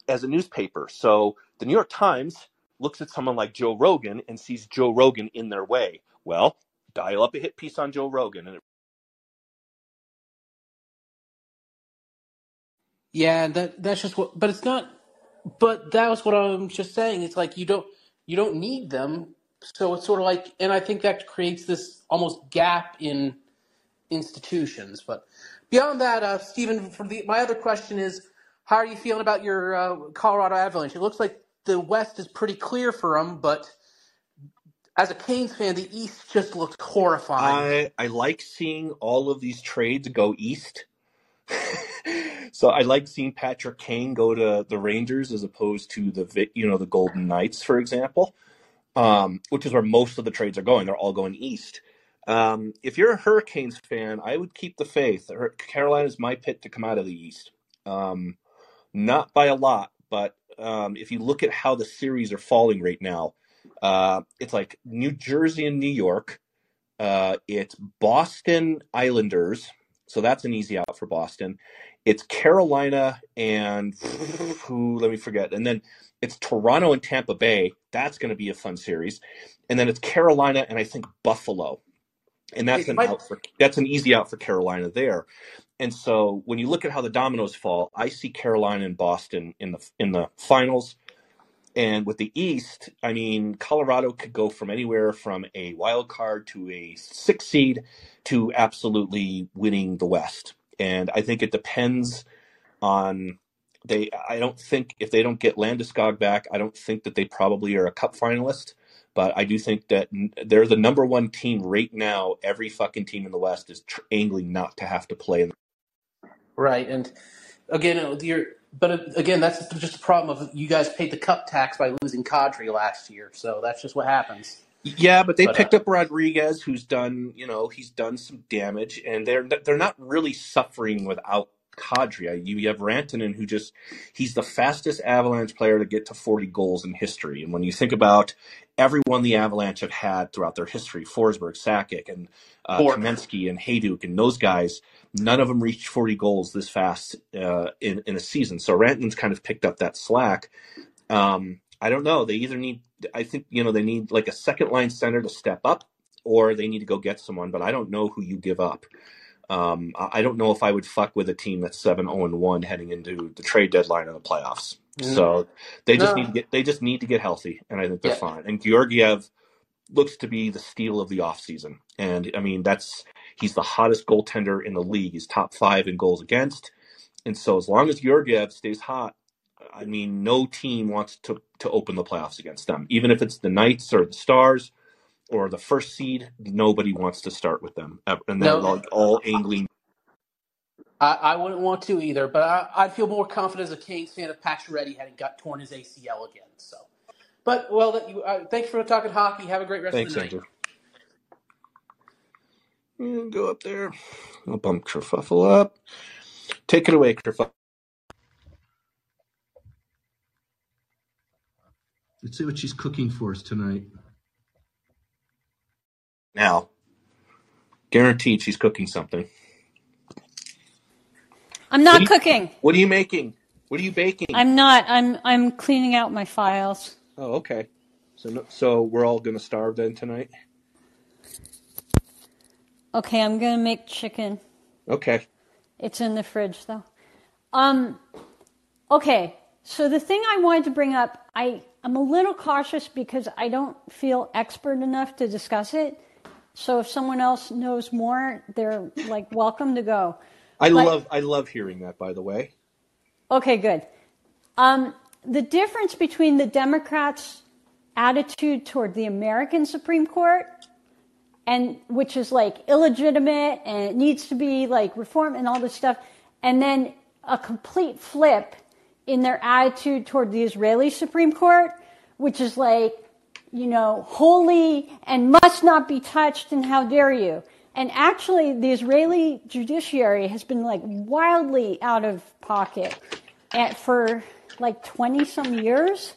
as a newspaper. So the New York Times looks at someone like Joe Rogan and sees Joe Rogan in their way. Well, dial up a hit piece on Joe Rogan, and it Yeah, that that's just what. But it's not. But that was what I'm just saying. It's like you don't you don't need them. So it's sort of like, and I think that creates this almost gap in institutions. But beyond that, uh, Stephen, for the, my other question is, how are you feeling about your uh, Colorado Avalanche? It looks like the West is pretty clear for them, but as a Canes fan, the East just looks horrifying. I I like seeing all of these trades go east. so I like seeing Patrick Kane go to the Rangers as opposed to the you know the Golden Knights, for example, um, which is where most of the trades are going. They're all going east. Um, if you're a Hurricanes fan, I would keep the faith. Carolina is my pit to come out of the East. Um, not by a lot, but um, if you look at how the series are falling right now, uh, it's like New Jersey and New York. Uh, it's Boston Islanders, so that's an easy out for Boston. It's Carolina and who? Let me forget. And then it's Toronto and Tampa Bay. That's going to be a fun series. And then it's Carolina and I think Buffalo, and that's an out for that's an easy out for Carolina there. And so when you look at how the dominoes fall, I see Carolina and Boston in the in the finals. And with the East, I mean, Colorado could go from anywhere from a wild card to a six seed to absolutely winning the West. And I think it depends on they. I don't think if they don't get Landeskog back, I don't think that they probably are a Cup finalist. But I do think that they're the number one team right now. Every fucking team in the West is tr- angling not to have to play. Right, and again, uh, you're, but again, that's just a problem of you guys paid the cup tax by losing Kadri last year, so that's just what happens. Yeah, but they But uh, picked up Rodrigues, who's done, you know, he's done some damage, and they're they're not really suffering without Kadri. You have Rantanen, who just he's the fastest Avalanche player to get to 40 goals in history. And when you think about everyone the Avalanche have had throughout their history, Forsberg, Sakic, and uh. Kamensky, and Hejduk, and those guys, none of them reached 40 goals this fast uh, in in a season. So Rantanen's kind of picked up that slack. Um, I don't know. They either need, I think, you know, they need like a second line center to step up, or they need to go get someone. But I don't know who you give up. Um, I don't know if I would fuck with a team that's seven zero and one heading into the trade deadline of the playoffs. Mm. So they just need to no, get they just need to get healthy, and I think they're yeah, fine. And Georgiev looks to be the steal of the offseason. And I mean, that's he's the hottest goaltender in the league. He's top five in goals against. And so as long as Georgiev stays hot, I mean, no team wants to to open the playoffs against them. Even if it's the Knights or the Stars or the first seed, nobody wants to start with them. ever. And they're no, like all angling. I, I wouldn't want to either. But I, I'd feel more confident as a Kings fan if Pacioretty hadn't got torn his ACL again. So, but well, that you, uh, thanks for talking hockey. Have a great rest of Thanks, the night. Andrew. Go up there. I'll bump Kerfuffle up. Take it away, Kerfuffle. Let's see what she's cooking for us tonight. Now, guaranteed she's cooking something. I'm What not you, cooking. what are you making? What are you baking? I'm not. I'm I'm cleaning out my files. Oh, okay. So, no, so we're all gonna starve then tonight. Okay, I'm gonna make chicken. Okay. It's in the fridge though. Um okay. So the thing I wanted to bring up, I I'm a little cautious because I don't feel expert enough to discuss it. So if someone else knows more, they're like welcome to go. I But love I love hearing that. By the way. okay, good. Um, the difference between the Democrats' attitude toward the American Supreme Court and which is like illegitimate and it needs to be like reform and all this stuff, and then a complete flip in their attitude toward the Israeli Supreme Court, which is like, you know, holy and must not be touched and how dare you. And actually, the Israeli judiciary has been like wildly out of pocket for like 20 some years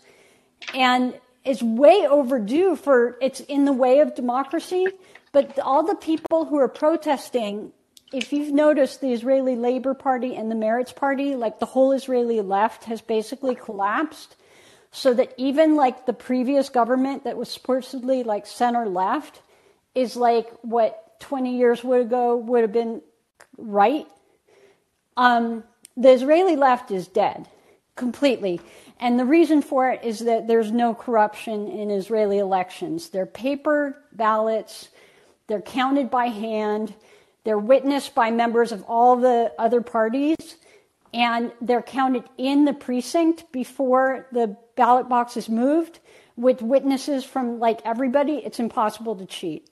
and is way overdue for it's in the way of democracy. But all the people who are protesting, if you've noticed, the Israeli Labor Party and the Meretz Party, like the whole Israeli left, has basically collapsed. So that even like the previous government that was supposedly like center left is like what 20 years ago would have been right um, the Israeli left is dead completely. And the reason for it is that there's no corruption in Israeli elections. They're paper ballots, they're counted by hand, they're witnessed by members of all the other parties, and they're counted in the precinct before the ballot box is moved with witnesses from like everybody. It's impossible to cheat.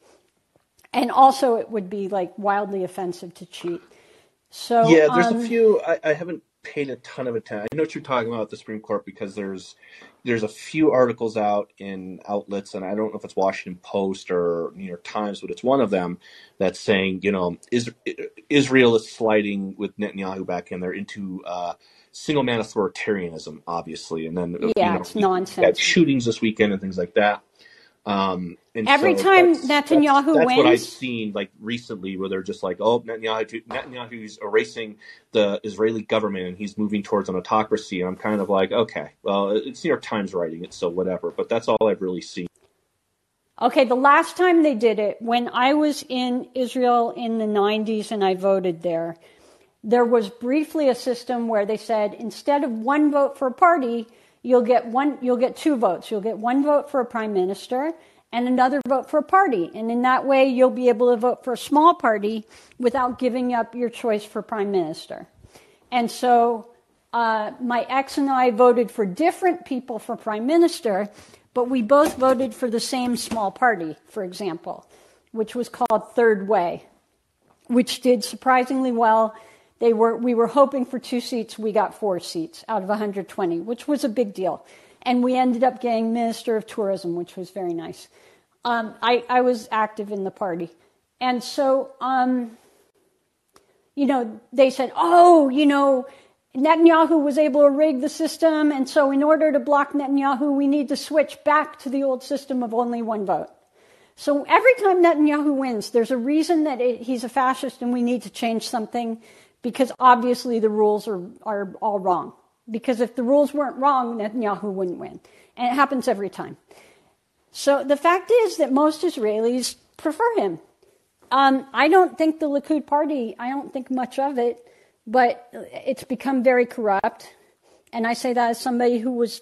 And also, it would be like wildly offensive to cheat. So, Yeah, there's a um, few. I, I haven't paid a ton of attention. I know what you're talking about the Supreme Court because there's there's a few articles out in outlets, and I don't know if it's Washington Post or New York Times, but it's one of them that's saying, you know, is, Israel is sliding with Netanyahu back in there into uh, single man authoritarianism, obviously, and then uh, you yeah, know it's nonsense. shootings this weekend and things like that. Um, and Every so time that's that's Netanyahu that's what I've seen like recently, where they're just like, oh, Netanyahu Netanyahu's erasing the Israeli government and he's moving towards an autocracy, and I'm kind of like, okay, well, it's New York Times writing it, so whatever. But that's all I've really seen. okay, the last time they did it, when I was in Israel in the 90s and I voted there, there was briefly a system where they said instead of one vote for a party, you'll get one, you'll get two votes. You'll get one vote for a prime minister and another vote for a party. And in that way, you'll be able to vote for a small party without giving up your choice for prime minister. And so uh, my ex and I voted for different people for prime minister, but we both voted for the same small party, for example, which was called Third Way, which did surprisingly well They were, we were hoping for two seats. We got four seats out of 120, which was a big deal. And we ended up getting Minister of Tourism, which was very nice. Um, I, I was active in the party. And so, um, you know, they said, oh, you know, Netanyahu was able to rig the system. And so, in order to block Netanyahu, we need to switch back to the old system of only one vote. So every time Netanyahu wins, there's a reason that it, he's a fascist and we need to change something because obviously the rules are, are all wrong. Because if the rules weren't wrong, Netanyahu wouldn't win. And it happens every time. So the fact is that most Israelis prefer him. Um, I don't think the Likud party, I don't think much of it, but it's become very corrupt. And I say that as somebody who was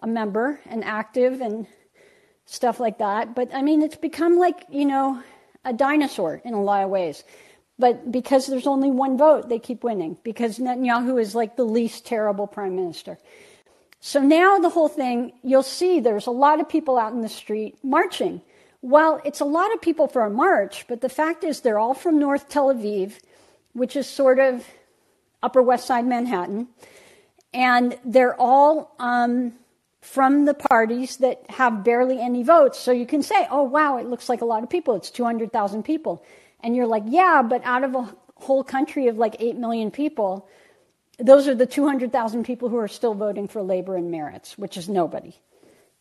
a member and active and stuff like that. But I mean, it's become like, you know, a dinosaur in a lot of ways. But because there's only one vote, they keep winning because Netanyahu is like the least terrible prime minister. So now the whole thing, you'll see there's a lot of people out in the street marching. Well, it's a lot of people for a march, but the fact is they're all from North Tel Aviv, which is sort of Upper West Side Manhattan, and they're all um, from the parties that have barely any votes. So you can say, oh, wow, it looks like a lot of people. It's 200,000 people. And you're like, yeah, but out of a whole country of like 8 million people, those are the 200,000 people who are still voting for labor and Meretz, which is nobody.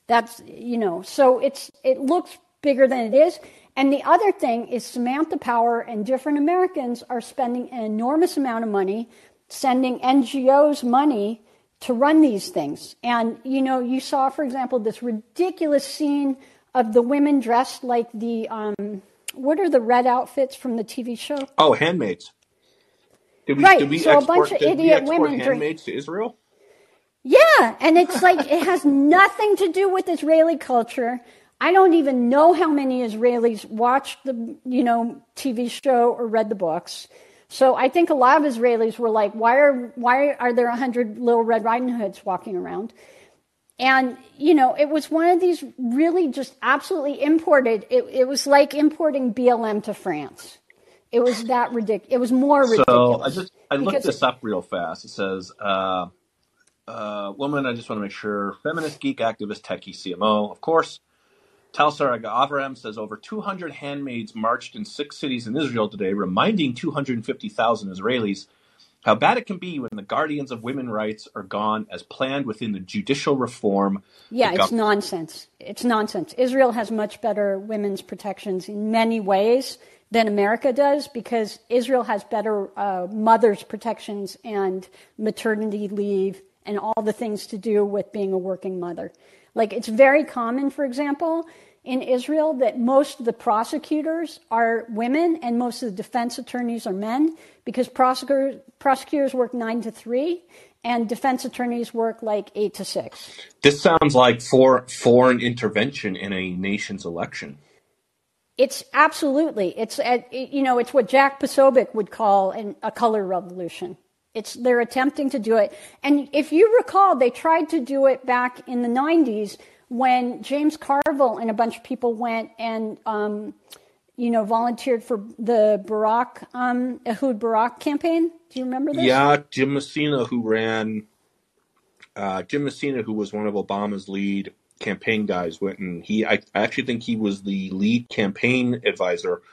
That's, you know, so it's, it looks bigger than it is. And the other thing is Samantha Power and different Americans are spending an enormous amount of money, sending NGOs money to run these things. And, you know, you saw, for example, this ridiculous scene of the women dressed like the, um, what are the red outfits from the TV show? Oh, handmaids. Did we, right. Did we so export, a bunch of idiot women handmaids to Israel? Yeah, and it's like it has nothing to do with Israeli culture. I don't even know how many Israelis watched the, you know, TV show or read the books. So I think a lot of Israelis were like, why are, why are there a 100 little Red Riding Hoods walking around? And, you know, it was one of these really just absolutely imported. It, it was like importing BLM to France. It was that ridiculous. It was more ridiculous. So I just, I looked this up real fast. It says, uh, uh, woman, I just want to make sure, feminist, geek, activist, techie, CMO, of course. Talsar Avraham says over 200 handmaids marched in six cities in Israel today, reminding 250,000 Israelis how bad it can be when the guardians of women's rights are gone as planned within the judicial reform. Yeah, it's nonsense. It's nonsense. Israel has much better women's protections in many ways than America does because Israel has better uh, mother's protections and maternity leave and all the things to do with being a working mother. Like it's very common, for example, in Israel that most of the prosecutors are women and most of the defense attorneys are men because prosecutors, prosecutors work nine to three and defense attorneys work like eight to six. This sounds like for foreign intervention in a nation's election. It's absolutely. It's uh, you know it's what Jack Posobiec would call an, a color revolution. It's, they're attempting to do it. And if you recall, they tried to do it back in the 90s when James Carville and a bunch of people went and, um, you know, volunteered for the Barak, um, Ehud Barak campaign. Do you remember this? Yeah, Jim Messina, who ran, uh, Jim Messina, who was one of Obama's lead campaign guys, went and he, I, I actually think he was the lead campaign advisor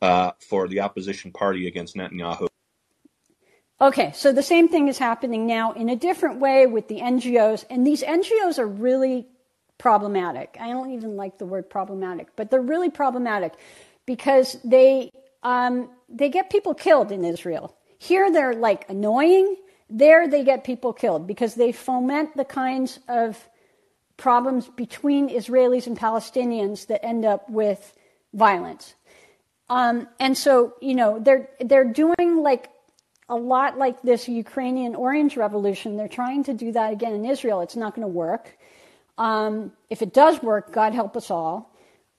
uh, for the opposition party against Netanyahu. Okay, so the same thing is happening now in a different way with the NGOs, and these NGOs are really problematic. I don't even like the word problematic, but they're really problematic because they um, they get people killed in Israel. Here they're like annoying. There they get people killed because they foment the kinds of problems between Israelis and Palestinians that end up with violence. Um, and so, you know, they're they're doing like a lot like this Ukrainian Orange Revolution. They're trying to do that again in Israel. It's not going to work. Um, if it does work, God help us all.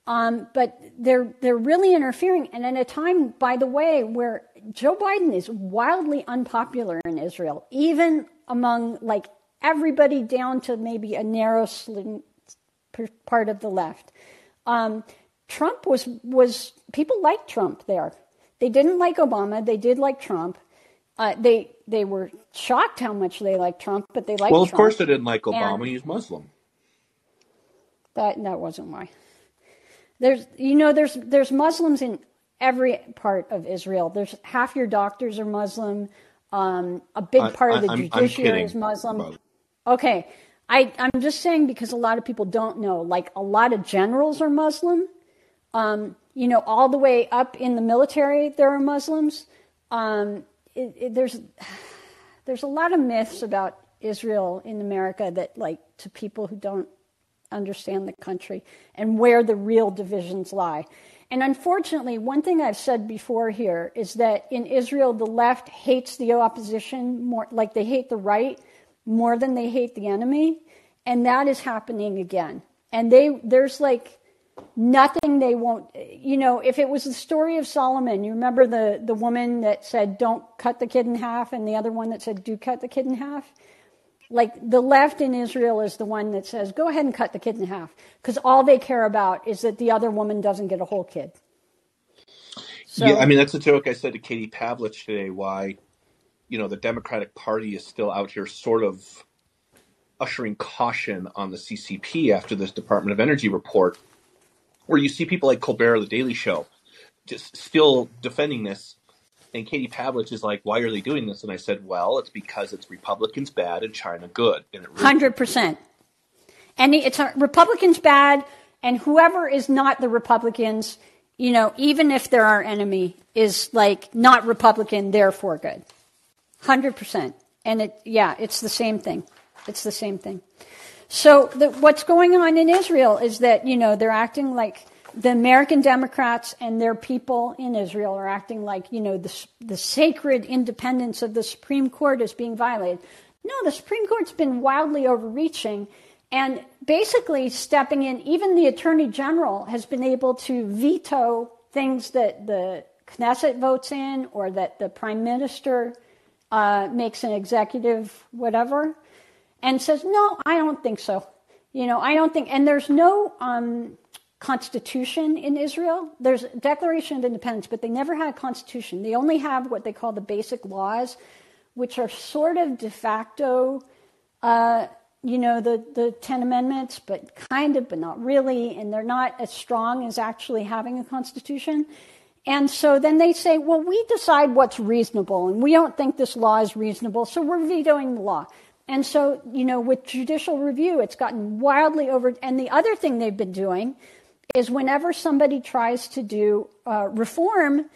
Um, but they're they're really interfering, and at a time, by the way, where Joe Biden is wildly unpopular in Israel, even among like everybody down to maybe a narrow part of the left. Um, Trump was was people liked Trump there. They didn't like Obama. They did like Trump. Uh, they they were shocked how much they liked Trump, but they liked Well, of Trump. course they didn't like Obama. And- He's Muslim. That that wasn't why. There's you know there's there's Muslims in every part of Israel. There's half your doctors are Muslim. Um, a big I- part of the I- I'm- I'm judiciary is Muslim. Okay, I I'm just saying because a lot of people don't know. Like a lot of generals are Muslim. Um, you know, all the way up in the military, there are Muslims. Um, it, it, there's there's a lot of myths about Israel in America that, like, to people who don't understand the country and where the real divisions lie. And unfortunately, one thing I've said before here is that in Israel, the left hates the opposition more, like they hate the right more than they hate the enemy, and that is happening again. And they there's like nothing they won't you know if it was the story of solomon you remember the the woman that said don't cut the kid in half and the other one that said do cut the kid in half like the left in israel is the one that says go ahead and cut the kid in half because all they care about is that the other woman doesn't get a whole kid so yeah, I mean that's a joke I said to Katie Pavlich today. Why, you know, the Democratic Party is still out here, sort of ushering caution on the CCP after this Department of Energy report, where you see people like Colbert, The Daily Show, just still defending this. And Katie Pavlich is like, "Why are they doing this?" And I said, "Well, it's because it's Republicans bad and China good." And really, Hundred percent. And it's Republicans bad, and whoever is not the Republicans, you know, even if they're our enemy, is like not Republican, therefore good. Hundred percent. And it, yeah, it's the same thing. It's the same thing. So the, what's going on in Israel is that you know they're acting like the American Democrats and their people in Israel are acting like you know the the sacred independence of the Supreme Court is being violated. No, the Supreme Court's been wildly overreaching and basically stepping in. Even the Attorney General has been able to veto things that the Knesset votes in or that the Prime Minister uh, makes an executive whatever and says, no, I don't think so. You know, I don't think, and there's no um, constitution in Israel. There's a Declaration of Independence, but they never had a constitution. They only have what they call the basic laws, which are sort of de facto, uh, you know, the, the Ten Amendments, but kind of, but not really, and they're not as strong as actually having a constitution. And so then they say, well, we decide what's reasonable, and we don't think this law is reasonable, so we're vetoing the law. And so, you know, with judicial review, it's gotten wildly over. And the other thing they've been doing is whenever somebody tries to do uh, reform,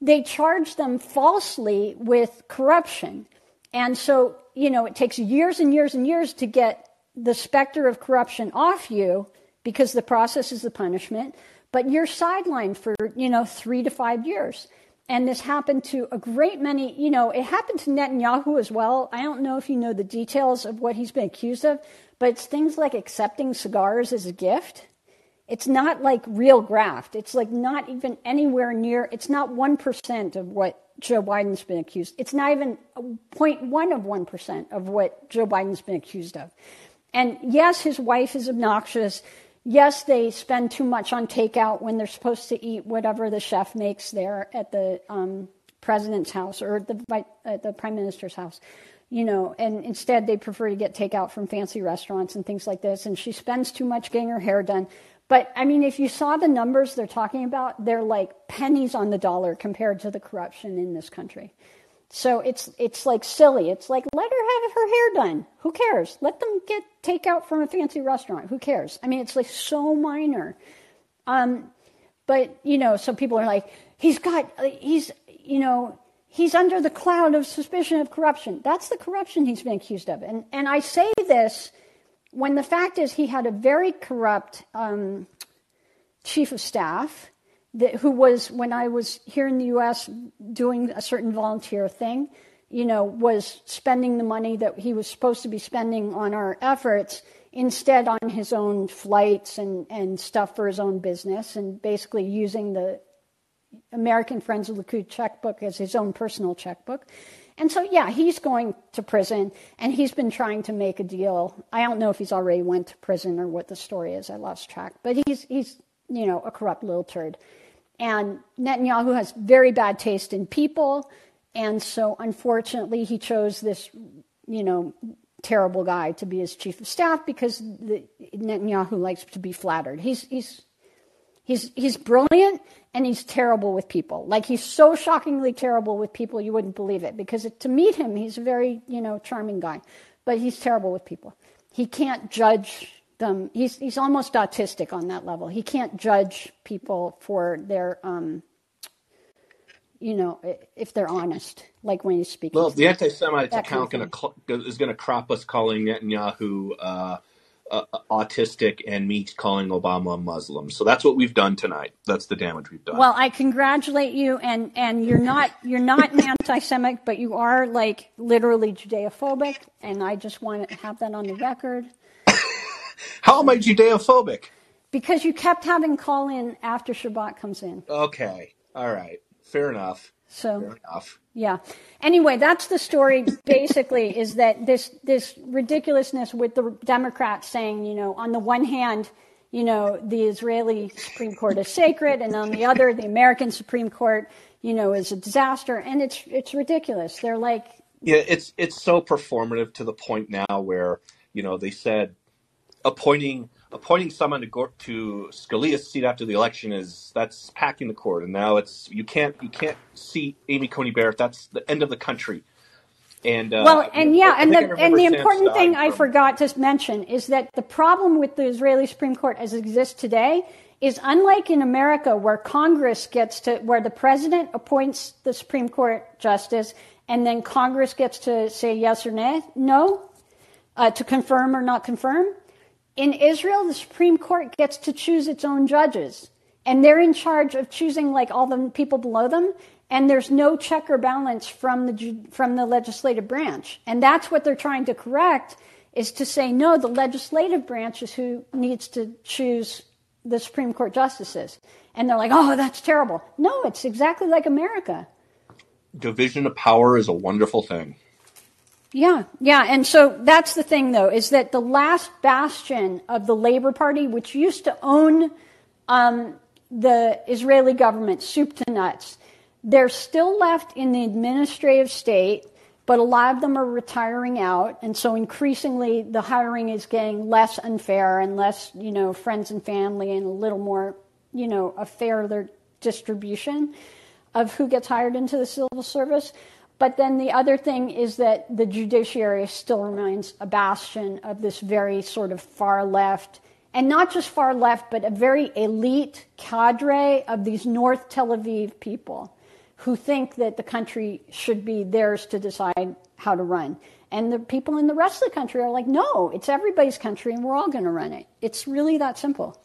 they charge them falsely with corruption. And so, you know, it takes years and years and years to get the specter of corruption off you because the process is the punishment, but you're sidelined for, you know, three to five years. And this happened to a great many, you know, it happened to Netanyahu as well. I don't know if you know the details of what he's been accused of, but it's things like accepting cigars as a gift. It's not like real graft. It's like not even anywhere near, it's not 1% of what Joe Biden's been accused. It's not even 0.1 of 1% of what Joe Biden's been accused of. And yes, his wife is obnoxious. Yes, they spend too much on takeout when they're supposed to eat whatever the chef makes there at the um, president's house or the, at the prime minister's house. You know, and instead they prefer to get takeout from fancy restaurants and things like this. And she spends too much getting her hair done. But I mean, if you saw the numbers they're talking about, they're like pennies on the dollar compared to the corruption in this country. So it's it's like silly. It's like let her have her hair done. Who cares? Let them get takeout from a fancy restaurant. Who cares? I mean, it's like so minor. Um, but you know, so people are like, he's got, he's you know, he's under the cloud of suspicion of corruption. That's the corruption he's been accused of. And and I say this when the fact is he had a very corrupt um, chief of staff that, who was, when I was here in the U.S. doing a certain volunteer thing, you know, was spending the money that he was supposed to be spending on our efforts instead on his own flights and, and stuff for his own business and basically using the American Friends of Likud checkbook as his own personal checkbook. And so, yeah, he's going to prison, and he's been trying to make a deal. I don't know if he's already went to prison or what the story is. I lost track, but he's he's you know a corrupt little turd. And Netanyahu has very bad taste in people. and so unfortunately he chose this, you know, terrible guy to be his chief of staff because the, Netanyahu likes to be flattered. He's he's he's he's brilliant and he's terrible with people. Like he's so shockingly terrible with people you wouldn't believe it because it, to meet him he's a very, you know, charming guy, but he's terrible with people. He can't judge them. He's he's almost autistic on that level. He can't judge people for their um you know, if they're honest, like when he's speaking. Well, the anti-Semite account gonna, is going to crop us calling Netanyahu uh, uh, autistic and me calling Obama a Muslim. So that's what we've done tonight. That's the damage we've done. Well, I congratulate you, and and you're not you're not an anti-Semitic, but you are like literally Judeophobic, and I just want to have that on the record. How am I Judeophobic? Because you kept having call in after Shabbat comes in. Okay, all right. Fair enough. So Fair enough. Yeah. Anyway, that's the story. Basically, is that this this ridiculousness with the Democrats saying, you know, on the one hand, you know, the Israeli Supreme Court is sacred, and on the other, the American Supreme Court, you know, is a disaster, and it's it's ridiculous. They're like, yeah, it's it's so performative to the point now where you know they said appointing appointing someone to go to Scalia's seat after the election is that's packing the court, and now it's you can't you can't seat Amy Coney Barrett. That's the end of the country. And uh, well, and yeah, and the and the important thing I forgot to mention is that the problem with the Israeli Supreme Court as it exists today is unlike in America where Congress gets to where the president appoints the Supreme Court justice and then Congress gets to say yes or no, no, uh, to confirm or not confirm. In Israel, the Supreme Court gets to choose its own judges, and they're in charge of choosing like all the people below them. And there's no check or balance from the from the legislative branch, and that's what they're trying to correct. Is to say no, the legislative branch is who needs to choose the Supreme Court justices, and they're like, oh, that's terrible. No, it's exactly like America. Division of power is a wonderful thing. Yeah, yeah. And so that's the thing, though, is that the last bastion of the Labor Party, which used to own um, the Israeli government soup to nuts, they're still left in the administrative state, but a lot of them are retiring out. And so increasingly the hiring is getting less unfair and less, you know, friends and family and a little more, you know, a fairer distribution of who gets hired into the civil service. But then the other thing is that the judiciary still remains a bastion of this very sort of far left, and not just far left, but a very elite cadre of these North Tel Aviv people who think that the country should be theirs to decide how to run. And the people in the rest of the country are like, no, it's everybody's country and we're all going to run it. It's really that simple.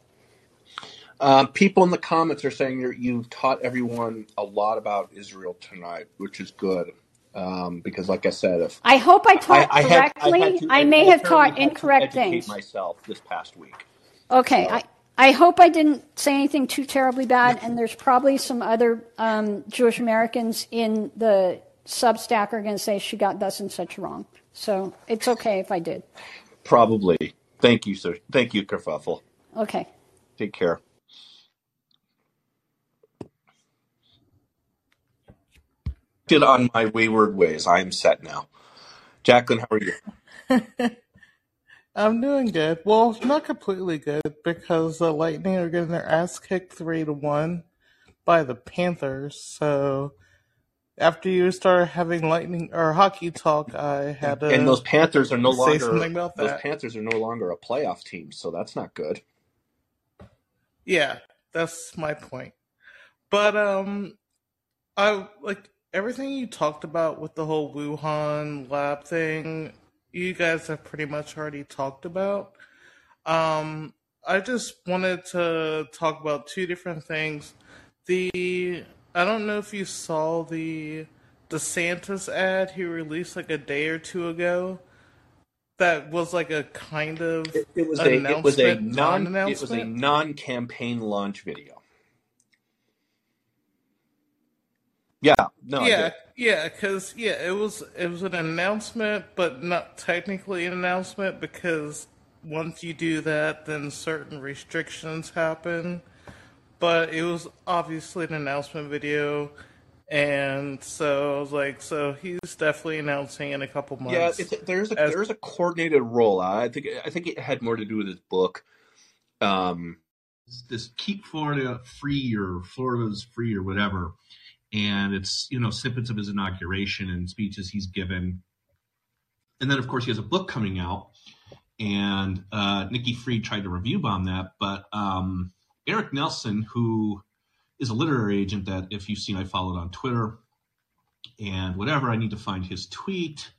Uh, people in the comments are saying you've taught everyone a lot about Israel tonight, which is good. Um, because, like I said, if I hope I taught I, I correctly, had, I, to, I may have taught incorrect things. Myself this past week. Okay, so. I I hope I didn't say anything too terribly bad. And there's probably some other um, Jewish Americans in the Substack are going to say she got thus and such wrong. So it's okay if I did. Probably. Thank you, sir. Thank you, Kerfuffle. Okay. Take care. On my wayward ways. I am set now. Jacqueline, how are you? I'm doing good. Well, not completely good because the Lightning are getting their ass kicked three to one by the Panthers. So after you started having lightning or hockey talk, I had to and those Panthers are no longer something those that. Panthers are no longer a playoff team, so that's not good. Yeah, that's my point. But um, I like everything you talked about with the whole Wuhan lab thing, you guys have pretty much already talked about. Um, I just wanted to talk about two different things. The I don't know if you saw the DeSantis ad he released like a day or two ago. That was like a kind of it, it was a it was a non it was a non campaign launch video. Yeah, no, yeah, yeah, because yeah, it was it was an announcement, but not technically an announcement because once you do that, then certain restrictions happen. But it was obviously an announcement video, And so I was like, so he's definitely announcing in a couple Yeah, months. it's, there's a As there's a coordinated rollout. I think I think it had more to do with his book. Um, this keep Florida free or Florida's free or whatever, and it's you know snippets of his inauguration and speeches he's given, and then of course he has a book coming out, and uh, Nikki Fried tried to review bomb that, but um, Eric Nelson, who is a literary agent that if you've seen I followed on Twitter and whatever, I need to find his tweet.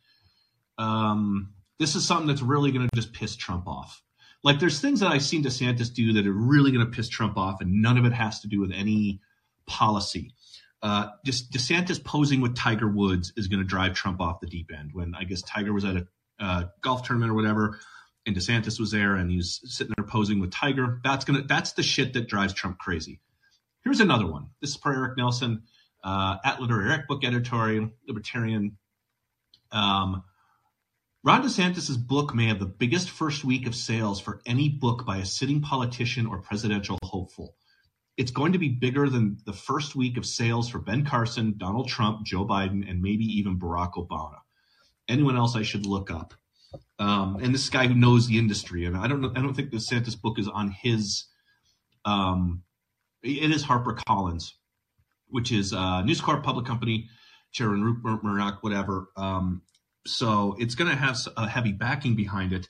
Um, this is something that's really going to just piss Trump off. Like, there's things that I've seen DeSantis do that are really going to piss Trump off, and none of it has to do with any policy. Uh, just DeSantis posing with Tiger Woods is going to drive Trump off the deep end. When I guess Tiger was at a uh, golf tournament or whatever, and DeSantis was there, and he's sitting there posing with Tiger. That's gonna that's the shit that drives Trump crazy. Here's another one. This is for Eric Nelson uh, at Literary Eric, book editorial, libertarian. Um, Ron DeSantis' book may have the biggest first week of sales for any book by a sitting politician or presidential hopeful. It's going to be bigger than the first week of sales for Ben Carson, Donald Trump, Joe Biden, and maybe even Barack Obama. Anyone else I should look up? Um, and this guy who knows the industry, and I don't I don't think DeSantis book is on his. Um, it is Harper Collins, which is a News Corp public company, Chairman Rupert Murdoch, whatever. Um, so it's going to have a heavy backing behind it.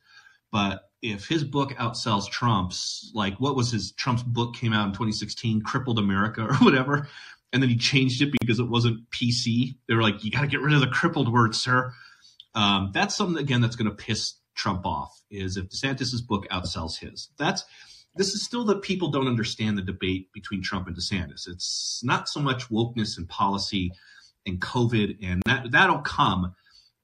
But if his book outsells Trump's, like what was his Trump's book came out in 2016, Crippled America or whatever, and then he changed it because it wasn't PC. They were like, you got to get rid of the crippled word, sir. Um, that's something again that's going to piss Trump off. Is if DeSantis's book outsells his. That's this is still that people don't understand the debate between Trump and DeSantis. It's not so much wokeness and policy and COVID, and that that'll come,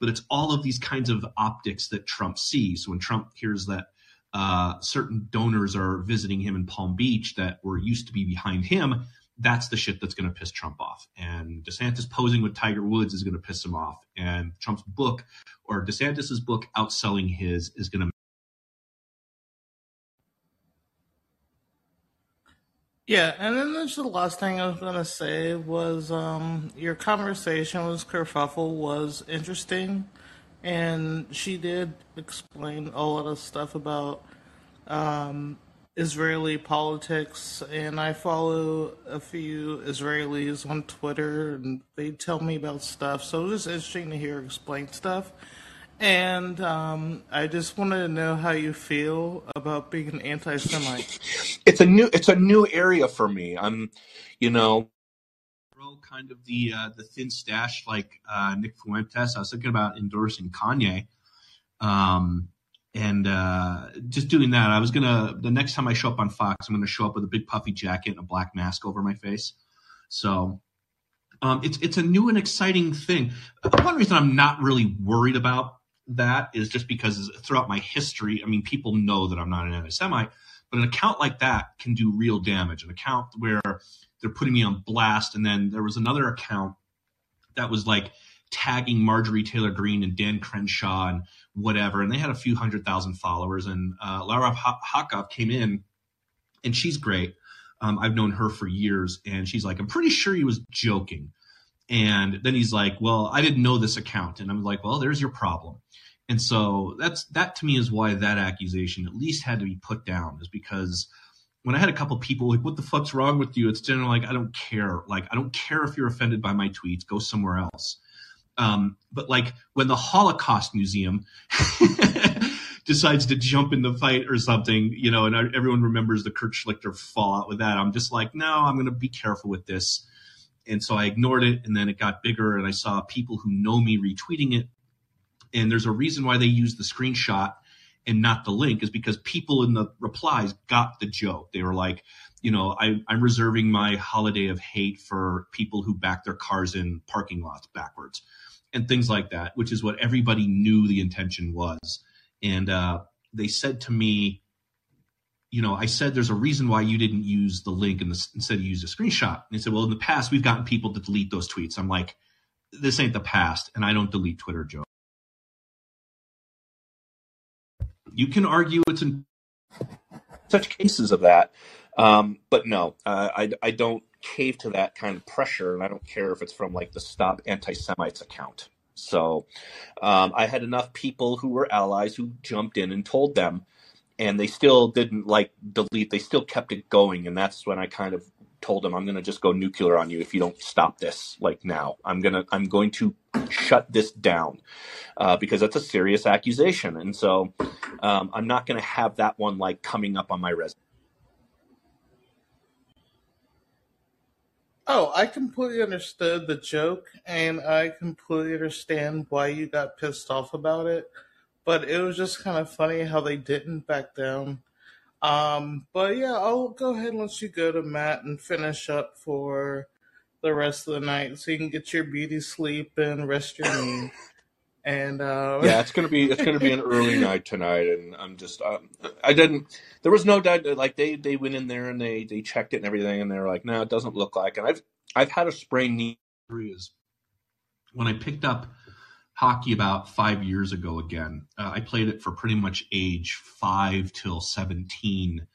but it's all of these kinds of optics that Trump sees. When Trump hears that uh, certain donors are visiting him in Palm Beach that were used to be behind him, that's the shit that's going to piss Trump off. And DeSantis posing with Tiger Woods is going to piss him off. And Trump's book or DeSantis's book outselling his is going to Yeah, and then the last thing I was gonna say was um, your conversation with Kerfuffle was interesting, and she did explain a lot of stuff about um, Israeli politics, and I follow a few Israelis on Twitter, and they tell me about stuff. So it was interesting to hear explain stuff. And um, I just wanted to know how you feel about being an anti-Semite. it's a new it's a new area for me. I'm, you know, kind of the uh, the thin stash like uh, Nick Fuentes. I was thinking about endorsing Kanye, um, and uh, just doing that. I was gonna the next time I show up on Fox, I'm gonna show up with a big puffy jacket and a black mask over my face. So. Um, it's it's a new and exciting thing. One reason I'm not really worried about that is just because throughout my history, I mean, people know that I'm not an anti-Semite, but an account like that can do real damage. An account where they're putting me on blast, and then there was another account that was like tagging Marjorie Taylor Greene and Dan Crenshaw and whatever, and they had a few hundred thousand followers. And uh, Lahav Harkov came in, and she's great. Um, I've known her for years, and she's like, I'm pretty sure he was joking. And then he's like, Well, I didn't know this account. And I'm like, Well, there's your problem. And so that's that to me is why that accusation at least had to be put down, is because when I had a couple people like, What the fuck's wrong with you? It's generally like, I don't care. Like, I don't care if you're offended by my tweets, go somewhere else. Um, but like when the Holocaust Museum decides to jump in the fight or something, you know, and everyone remembers the Kurt Schlichter fallout with that. I'm just like, no, I'm going to be careful with this and so I ignored it, and then it got bigger, and I saw people who know me retweeting it. And there's a reason why they use the screenshot and not the link is because people in the replies got the joke. They were like, you know, I, I'm reserving my holiday of hate for people who back their cars in parking lots backwards and things like that, which is what everybody knew the intention was. And uh, they said to me, you know, I said there's a reason why you didn't use the link and instead you used a screenshot. And he said, well, in the past we've gotten people to delete those tweets. I'm like, this ain't the past, and I don't delete Twitter, Joe. You can argue it's in such cases of that, um, but no, uh, I I don't cave to that kind of pressure, and I don't care if it's from like the Stop Anti Semites account. So um, I had enough people who were allies who jumped in and told them, and they still didn't like delete. They still kept it going, and that's when I kind of told them, "I'm going to just go nuclear on you if you don't stop this like now. I'm gonna I'm going to shut this down uh, because that's a serious accusation, and so um, I'm not going to have that one like coming up on my resume." Oh, I completely understood the joke, and I completely understand why you got pissed off about it. But it was just kind of funny how they didn't back down. Um, but yeah, I'll go ahead and let you go to Matt and finish up for the rest of the night, so you can get your beauty sleep and rest your knee. And uh, Yeah, it's gonna be it's gonna be an early night tonight, and I'm just um, I didn't. There was no doubt. Like they they went in there and they they checked it and everything, and they were like, no, it doesn't look like. And I've I've had a sprained knee. is when I picked up hockey about five years ago again. Uh, I played it for pretty much age five till 17.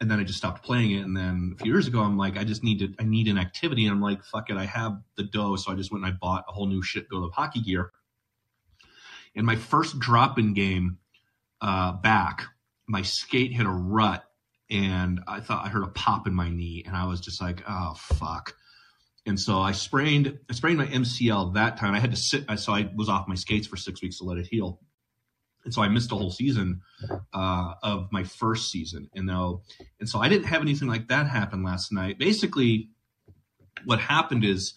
And then I just stopped playing it. And then a few years ago, I'm like, I just need to, I need an activity. And I'm like, fuck it, I have the dough. So I just went and I bought a whole new shitload of hockey gear. In my first drop in game uh, back, my skate hit a rut and I thought I heard a pop in my knee. And I was just like, oh, fuck. And so I sprained, I sprained my MCL that time. I had to sit, I, so I was off my skates for six weeks to let it heal. And so I missed a whole season uh, of my first season. And and so I didn't have anything like that happen last night. Basically, what happened is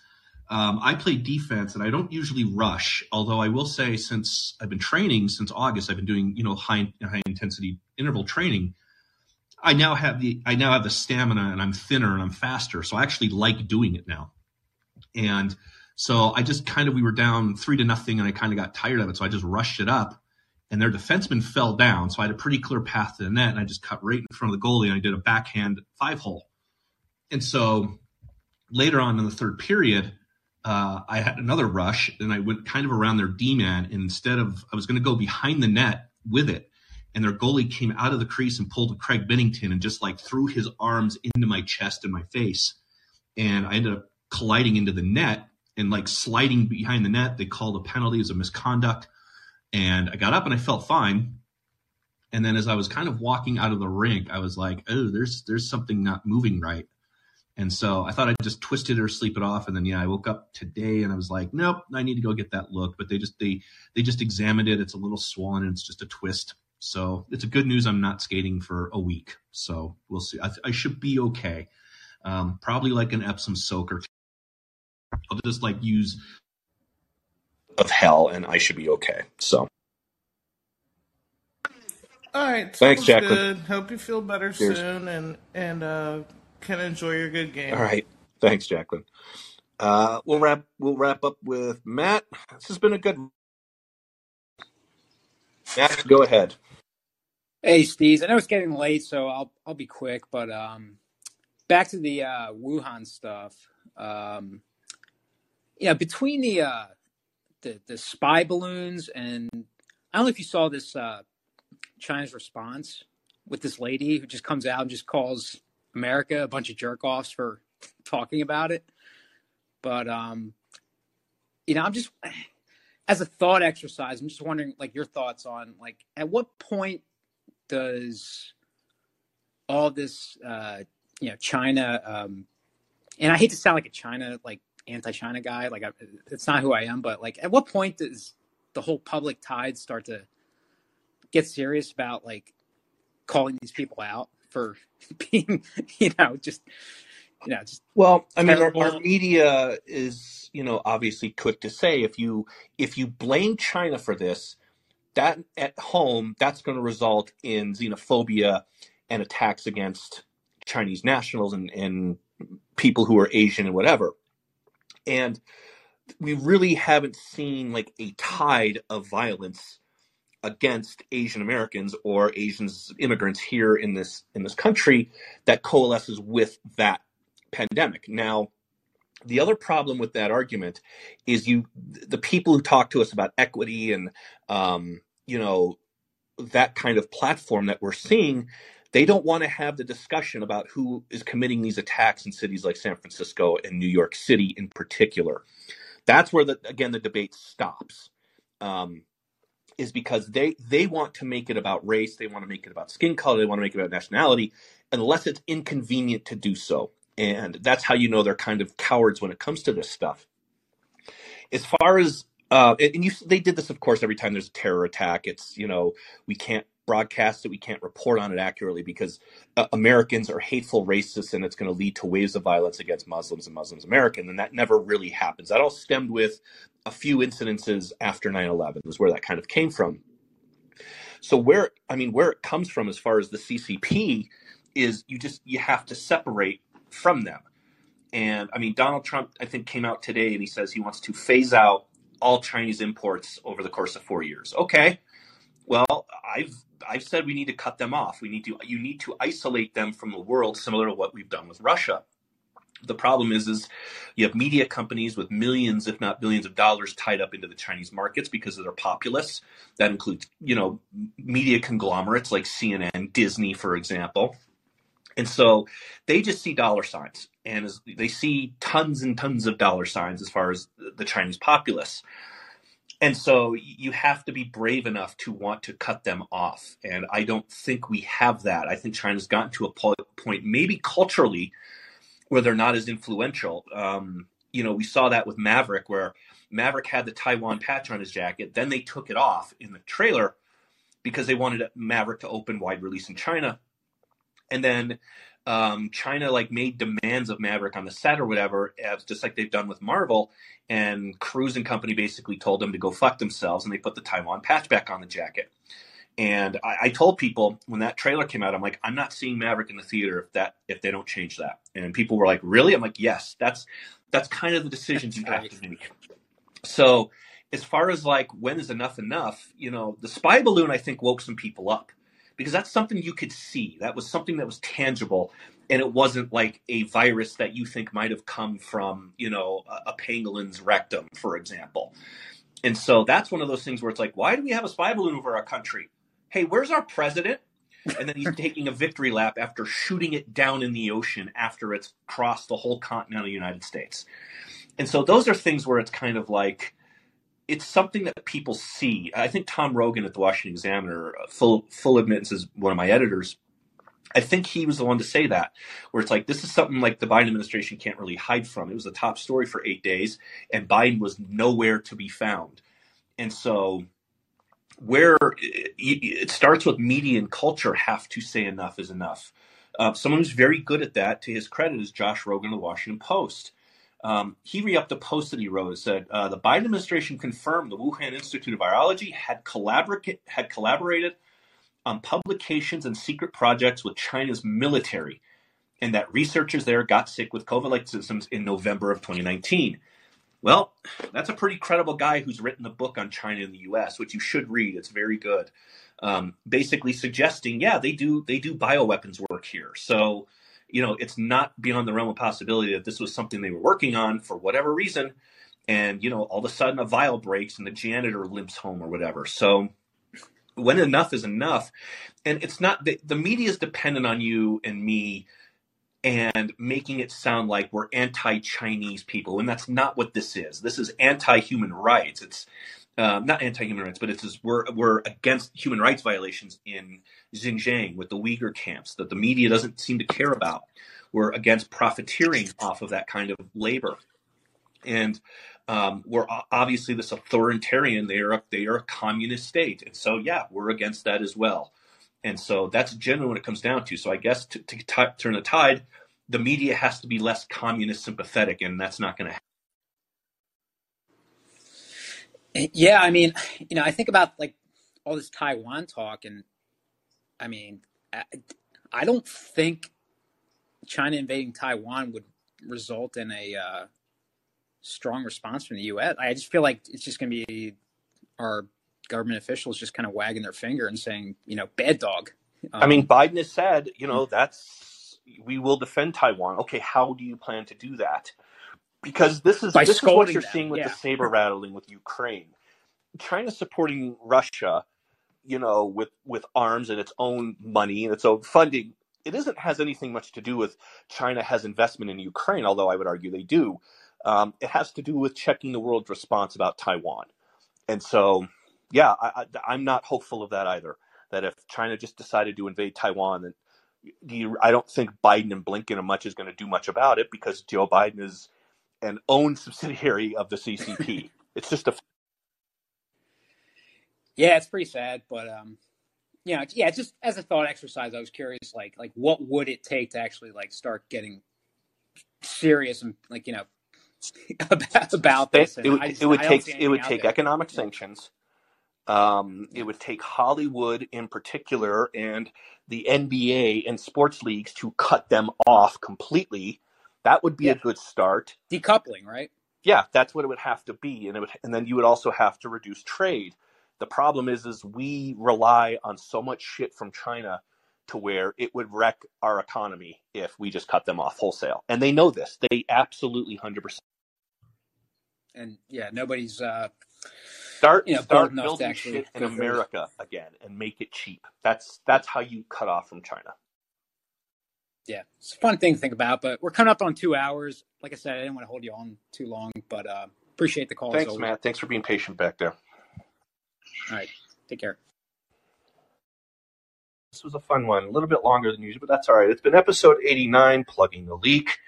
um, I play defense and I don't usually rush. Although I will say, since I've been training since August, I've been doing you know high high intensity interval training. I now have the I now have the stamina and I'm thinner and I'm faster. So I actually like doing it now. And so I just kind of we were down three to nothing and I kind of got tired of it. So I just rushed it up and their defenseman fell down. So I had a pretty clear path to the net and I just cut right in front of the goalie and I did a backhand five hole. And so later on in the third period, uh, I had another rush and I went kind of around their D man. Instead of, I was going to go behind the net with it and their goalie came out of the crease and pulled Craig Bennington and just like threw his arms into my chest and my face. And I ended up colliding into the net and like sliding behind the net. They called a penalty as a misconduct. And I got up and I felt fine. And then as I was kind of walking out of the rink, I was like, oh, there's there's something not moving right. And so I thought I'd just twist it or sleep it off. And then yeah, I woke up today and I was like, nope, I need to go get that looked. But they just they they just examined it. It's a little swollen and it's just a twist. So it's a good news. I'm not skating for a week. So we'll see. I, I should be okay. Um, probably like an Epsom soaker. I'll just like use of hell, and I should be okay. So All right, thanks, Jacqueline. good. Hope you feel better Cheers. soon, and and uh, can enjoy your good game. All right, thanks, Jacqueline. Uh, we'll wrap we'll wrap up with Matt. This has been a good. Matt, go ahead. Hey, Steve. I know it's getting late, so I'll I'll be quick. But um, back to the uh, Wuhan stuff. Um, yeah, between the uh, the the spy balloons and I don't know if you saw this uh, China's response with this lady who just comes out and just calls America a bunch of jerk offs for talking about it. But um, you know, I'm just as a thought exercise, I'm just wondering like your thoughts on like at what point does all this uh you know China um and I hate to sound like a China like anti-China guy like I, it's not who I am but like at what point does the whole public tide start to get serious about like calling these people out for being you know just you know just Well, I mean, our, our media is, you know, obviously quick to say if you if you blame China for this, that at home that's going to result in xenophobia and attacks against Chinese nationals and, and people who are Asian and whatever. And we really haven't seen like a tide of violence against Asian Americans or Asians immigrants here in this in this country that coalesces with that pandemic. Now, the other problem with that argument is you the people who talk to us about equity and um, you know that kind of platform that we're seeing They don't want to have the discussion about who is committing these attacks in cities like San Francisco and New York City in particular. That's where the again the debate stops. Um, is because they they want to make it about race, they want to make it about skin color, they want to make it about nationality, unless it's inconvenient to do so. And that's how you know they're kind of cowards when it comes to this stuff. As far as uh, and you, they did this, of course, every time there's a terror attack. It's you know we can't broadcast it, we can't report on it accurately because uh, Americans are hateful racists, and it's going to lead to waves of violence against Muslims and Muslims American. And that never really happens. That all stemmed with a few incidences after 9/11 is where that kind of came from. So where I mean where it comes from as far as the CCP is you just you have to separate from them. And I mean Donald Trump I think came out today and he says he wants to phase out all Chinese imports over the course of 4 years. Okay. Well, I've I've said we need to cut them off. We need to you need to isolate them from the world similar to what we've done with Russia. The problem is, is you have media companies with millions, if not billions, of dollars tied up into the Chinese markets because of their populace. That includes, you know, media conglomerates like CNN, Disney, for example. And so they just see dollar signs, and they see tons and tons of dollar signs as far as the Chinese populace. And so you have to be brave enough to want to cut them off. And I don't think we have that. I think China's gotten to a point, maybe culturally, where they're not as influential. Um, you know, we saw that with Maverick, where Maverick had the Taiwan patch on his jacket. Then they took it off in the trailer because they wanted Maverick to open wide release in China. And then um, China like made demands of Maverick on the set or whatever, as, just like they've done with Marvel. And Cruise and Company basically told them to go fuck themselves, and they put the Taiwan patch back on the jacket. And I, I, told people when that trailer came out, I'm like, I'm not seeing Maverick in the theater if that if they don't change that. And people were like, Really? I'm like, Yes, that's that's kind of the decisions you have to make. So as far as like when is enough enough, you know, the spy balloon I think woke some people up because that's something you could see. That was something that was tangible, and it wasn't like a virus that you think might have come from, you know, a, a pangolin's rectum, for example. And so that's one of those things where it's like, why do we have a spy balloon over our country? hey, where's our president? And then he's taking a victory lap after shooting it down in the ocean after it's crossed the whole continental United States. And so those are things where it's kind of like, it's something that people see. I think Tom Rogan at the Washington Examiner, uh, full full admittance, is one of my editors. I think he was the one to say that, where it's like this is something like the Biden administration can't really hide from. It was the top story for eight days, and Biden was nowhere to be found. And so where it starts with media and culture have to say enough is enough. Uh, someone who's very good at that, to his credit, is Josh Rogin of the Washington Post. Um, he re-upped a post that he wrote. It said uh, the Biden administration confirmed the Wuhan Institute of Virology had, had collaborated on publications and secret projects with China's military, and that researchers there got sick with COVID-like symptoms in November of 2019. Well, that's a pretty credible guy who's written a book on China and the U.S., which you should read. It's very good. Um, basically suggesting, yeah, they do they do bioweapons work here. So, you know, it's not beyond the realm of possibility that this was something they were working on for whatever reason, and you know, all of a sudden a vial breaks and the janitor limps home or whatever. So, when enough is enough, and it's not the, the media is dependent on you and me and making it sound like we're anti-Chinese people, and that's not what this is. This is anti-human rights. It's um, not anti-human rights, but it's we're we're against human rights violations in Xinjiang with the Uyghur camps that the media doesn't seem to care about. We're against profiteering off of that kind of labor, and um, we're obviously this authoritarian. They are a, they are a communist state, and so yeah, we're against that as well. And so that's generally what it comes down to. So I guess to, to t- turn the tide, the media has to be less communist sympathetic, and that's not going to happen. Yeah, I mean, you know, I think about like all this Taiwan talk, and I mean, I, I don't think China invading Taiwan would result in a uh, strong response from the U.S. I just feel like it's just going to be our government officials just kind of wagging their finger and saying, you know, bad dog. Um, I mean, um, Biden has said, you know, that's we will defend Taiwan. Okay, how do you plan to do that? Because this is this is what you're them. seeing with yeah. the saber rattling with Ukraine. China supporting Russia you know, with with arms and its own money and its own funding. It isn't has anything much to do with China has investment in Ukraine, although I would argue they do. Um, it has to do with checking the world's response about Taiwan. And so, yeah, I, I, I'm not hopeful of that either. That if China just decided to invade Taiwan, then I don't think Biden and Blinken and much is going to do much about it because Joe Biden is an owned subsidiary of the CCP. it's just a Yeah, it's pretty sad, but um, you know, yeah, just as a thought exercise, I was curious, like, like what would it take to actually like start getting serious and like you know about, about this? it would, it would take it would take economic sanctions. Um, it would take Hollywood in particular and the NBA and sports leagues to cut them off completely. That would be Yeah. a good start. Decoupling, right? Yeah, that's what it would have to be, and it would, and then you would also have to reduce trade. The problem is, is we rely on so much shit from China to where it would wreck our economy if we just cut them off wholesale, and they know this. They absolutely hundred percent And yeah, nobody's uh, start you know start building shit in. America again and make it cheap. That's that's how you cut off from China. Yeah, it's a fun thing to think about. But we're coming up on two hours. Like I said, I didn't want to hold you on too long, but uh, appreciate the call. Thanks, always. Matt. Thanks for being patient back there. All right, take care. This was a fun one, a little bit longer than usual, but that's all right. It's been episode 89, plugging the leak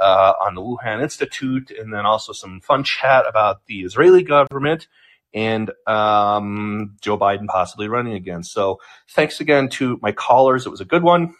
uh, on the Wuhan Institute, and then also some fun chat about the Israeli government and um, Joe Biden possibly running again. So thanks again to my callers. It was a good one.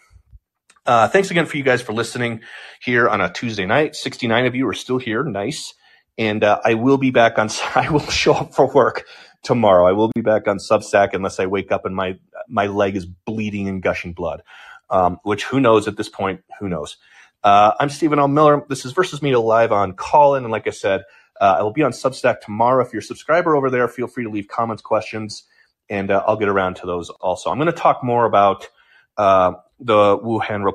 Uh, thanks again for you guys for listening here on a Tuesday night. 69 of you are still here. Nice. And uh, I will be back on, I will show up for work tomorrow. I will be back on Substack unless I wake up and my, my leg is bleeding and gushing blood. Um, which who knows at this point, who knows. Uh, I'm Stephen L. Miller. This is Versus Media Live on Callin. And like I said, uh, I will be on Substack tomorrow. If you're a subscriber over there, feel free to leave comments, questions, and uh, I'll get around to those also. I'm going to talk more about uh, the Wuhan report.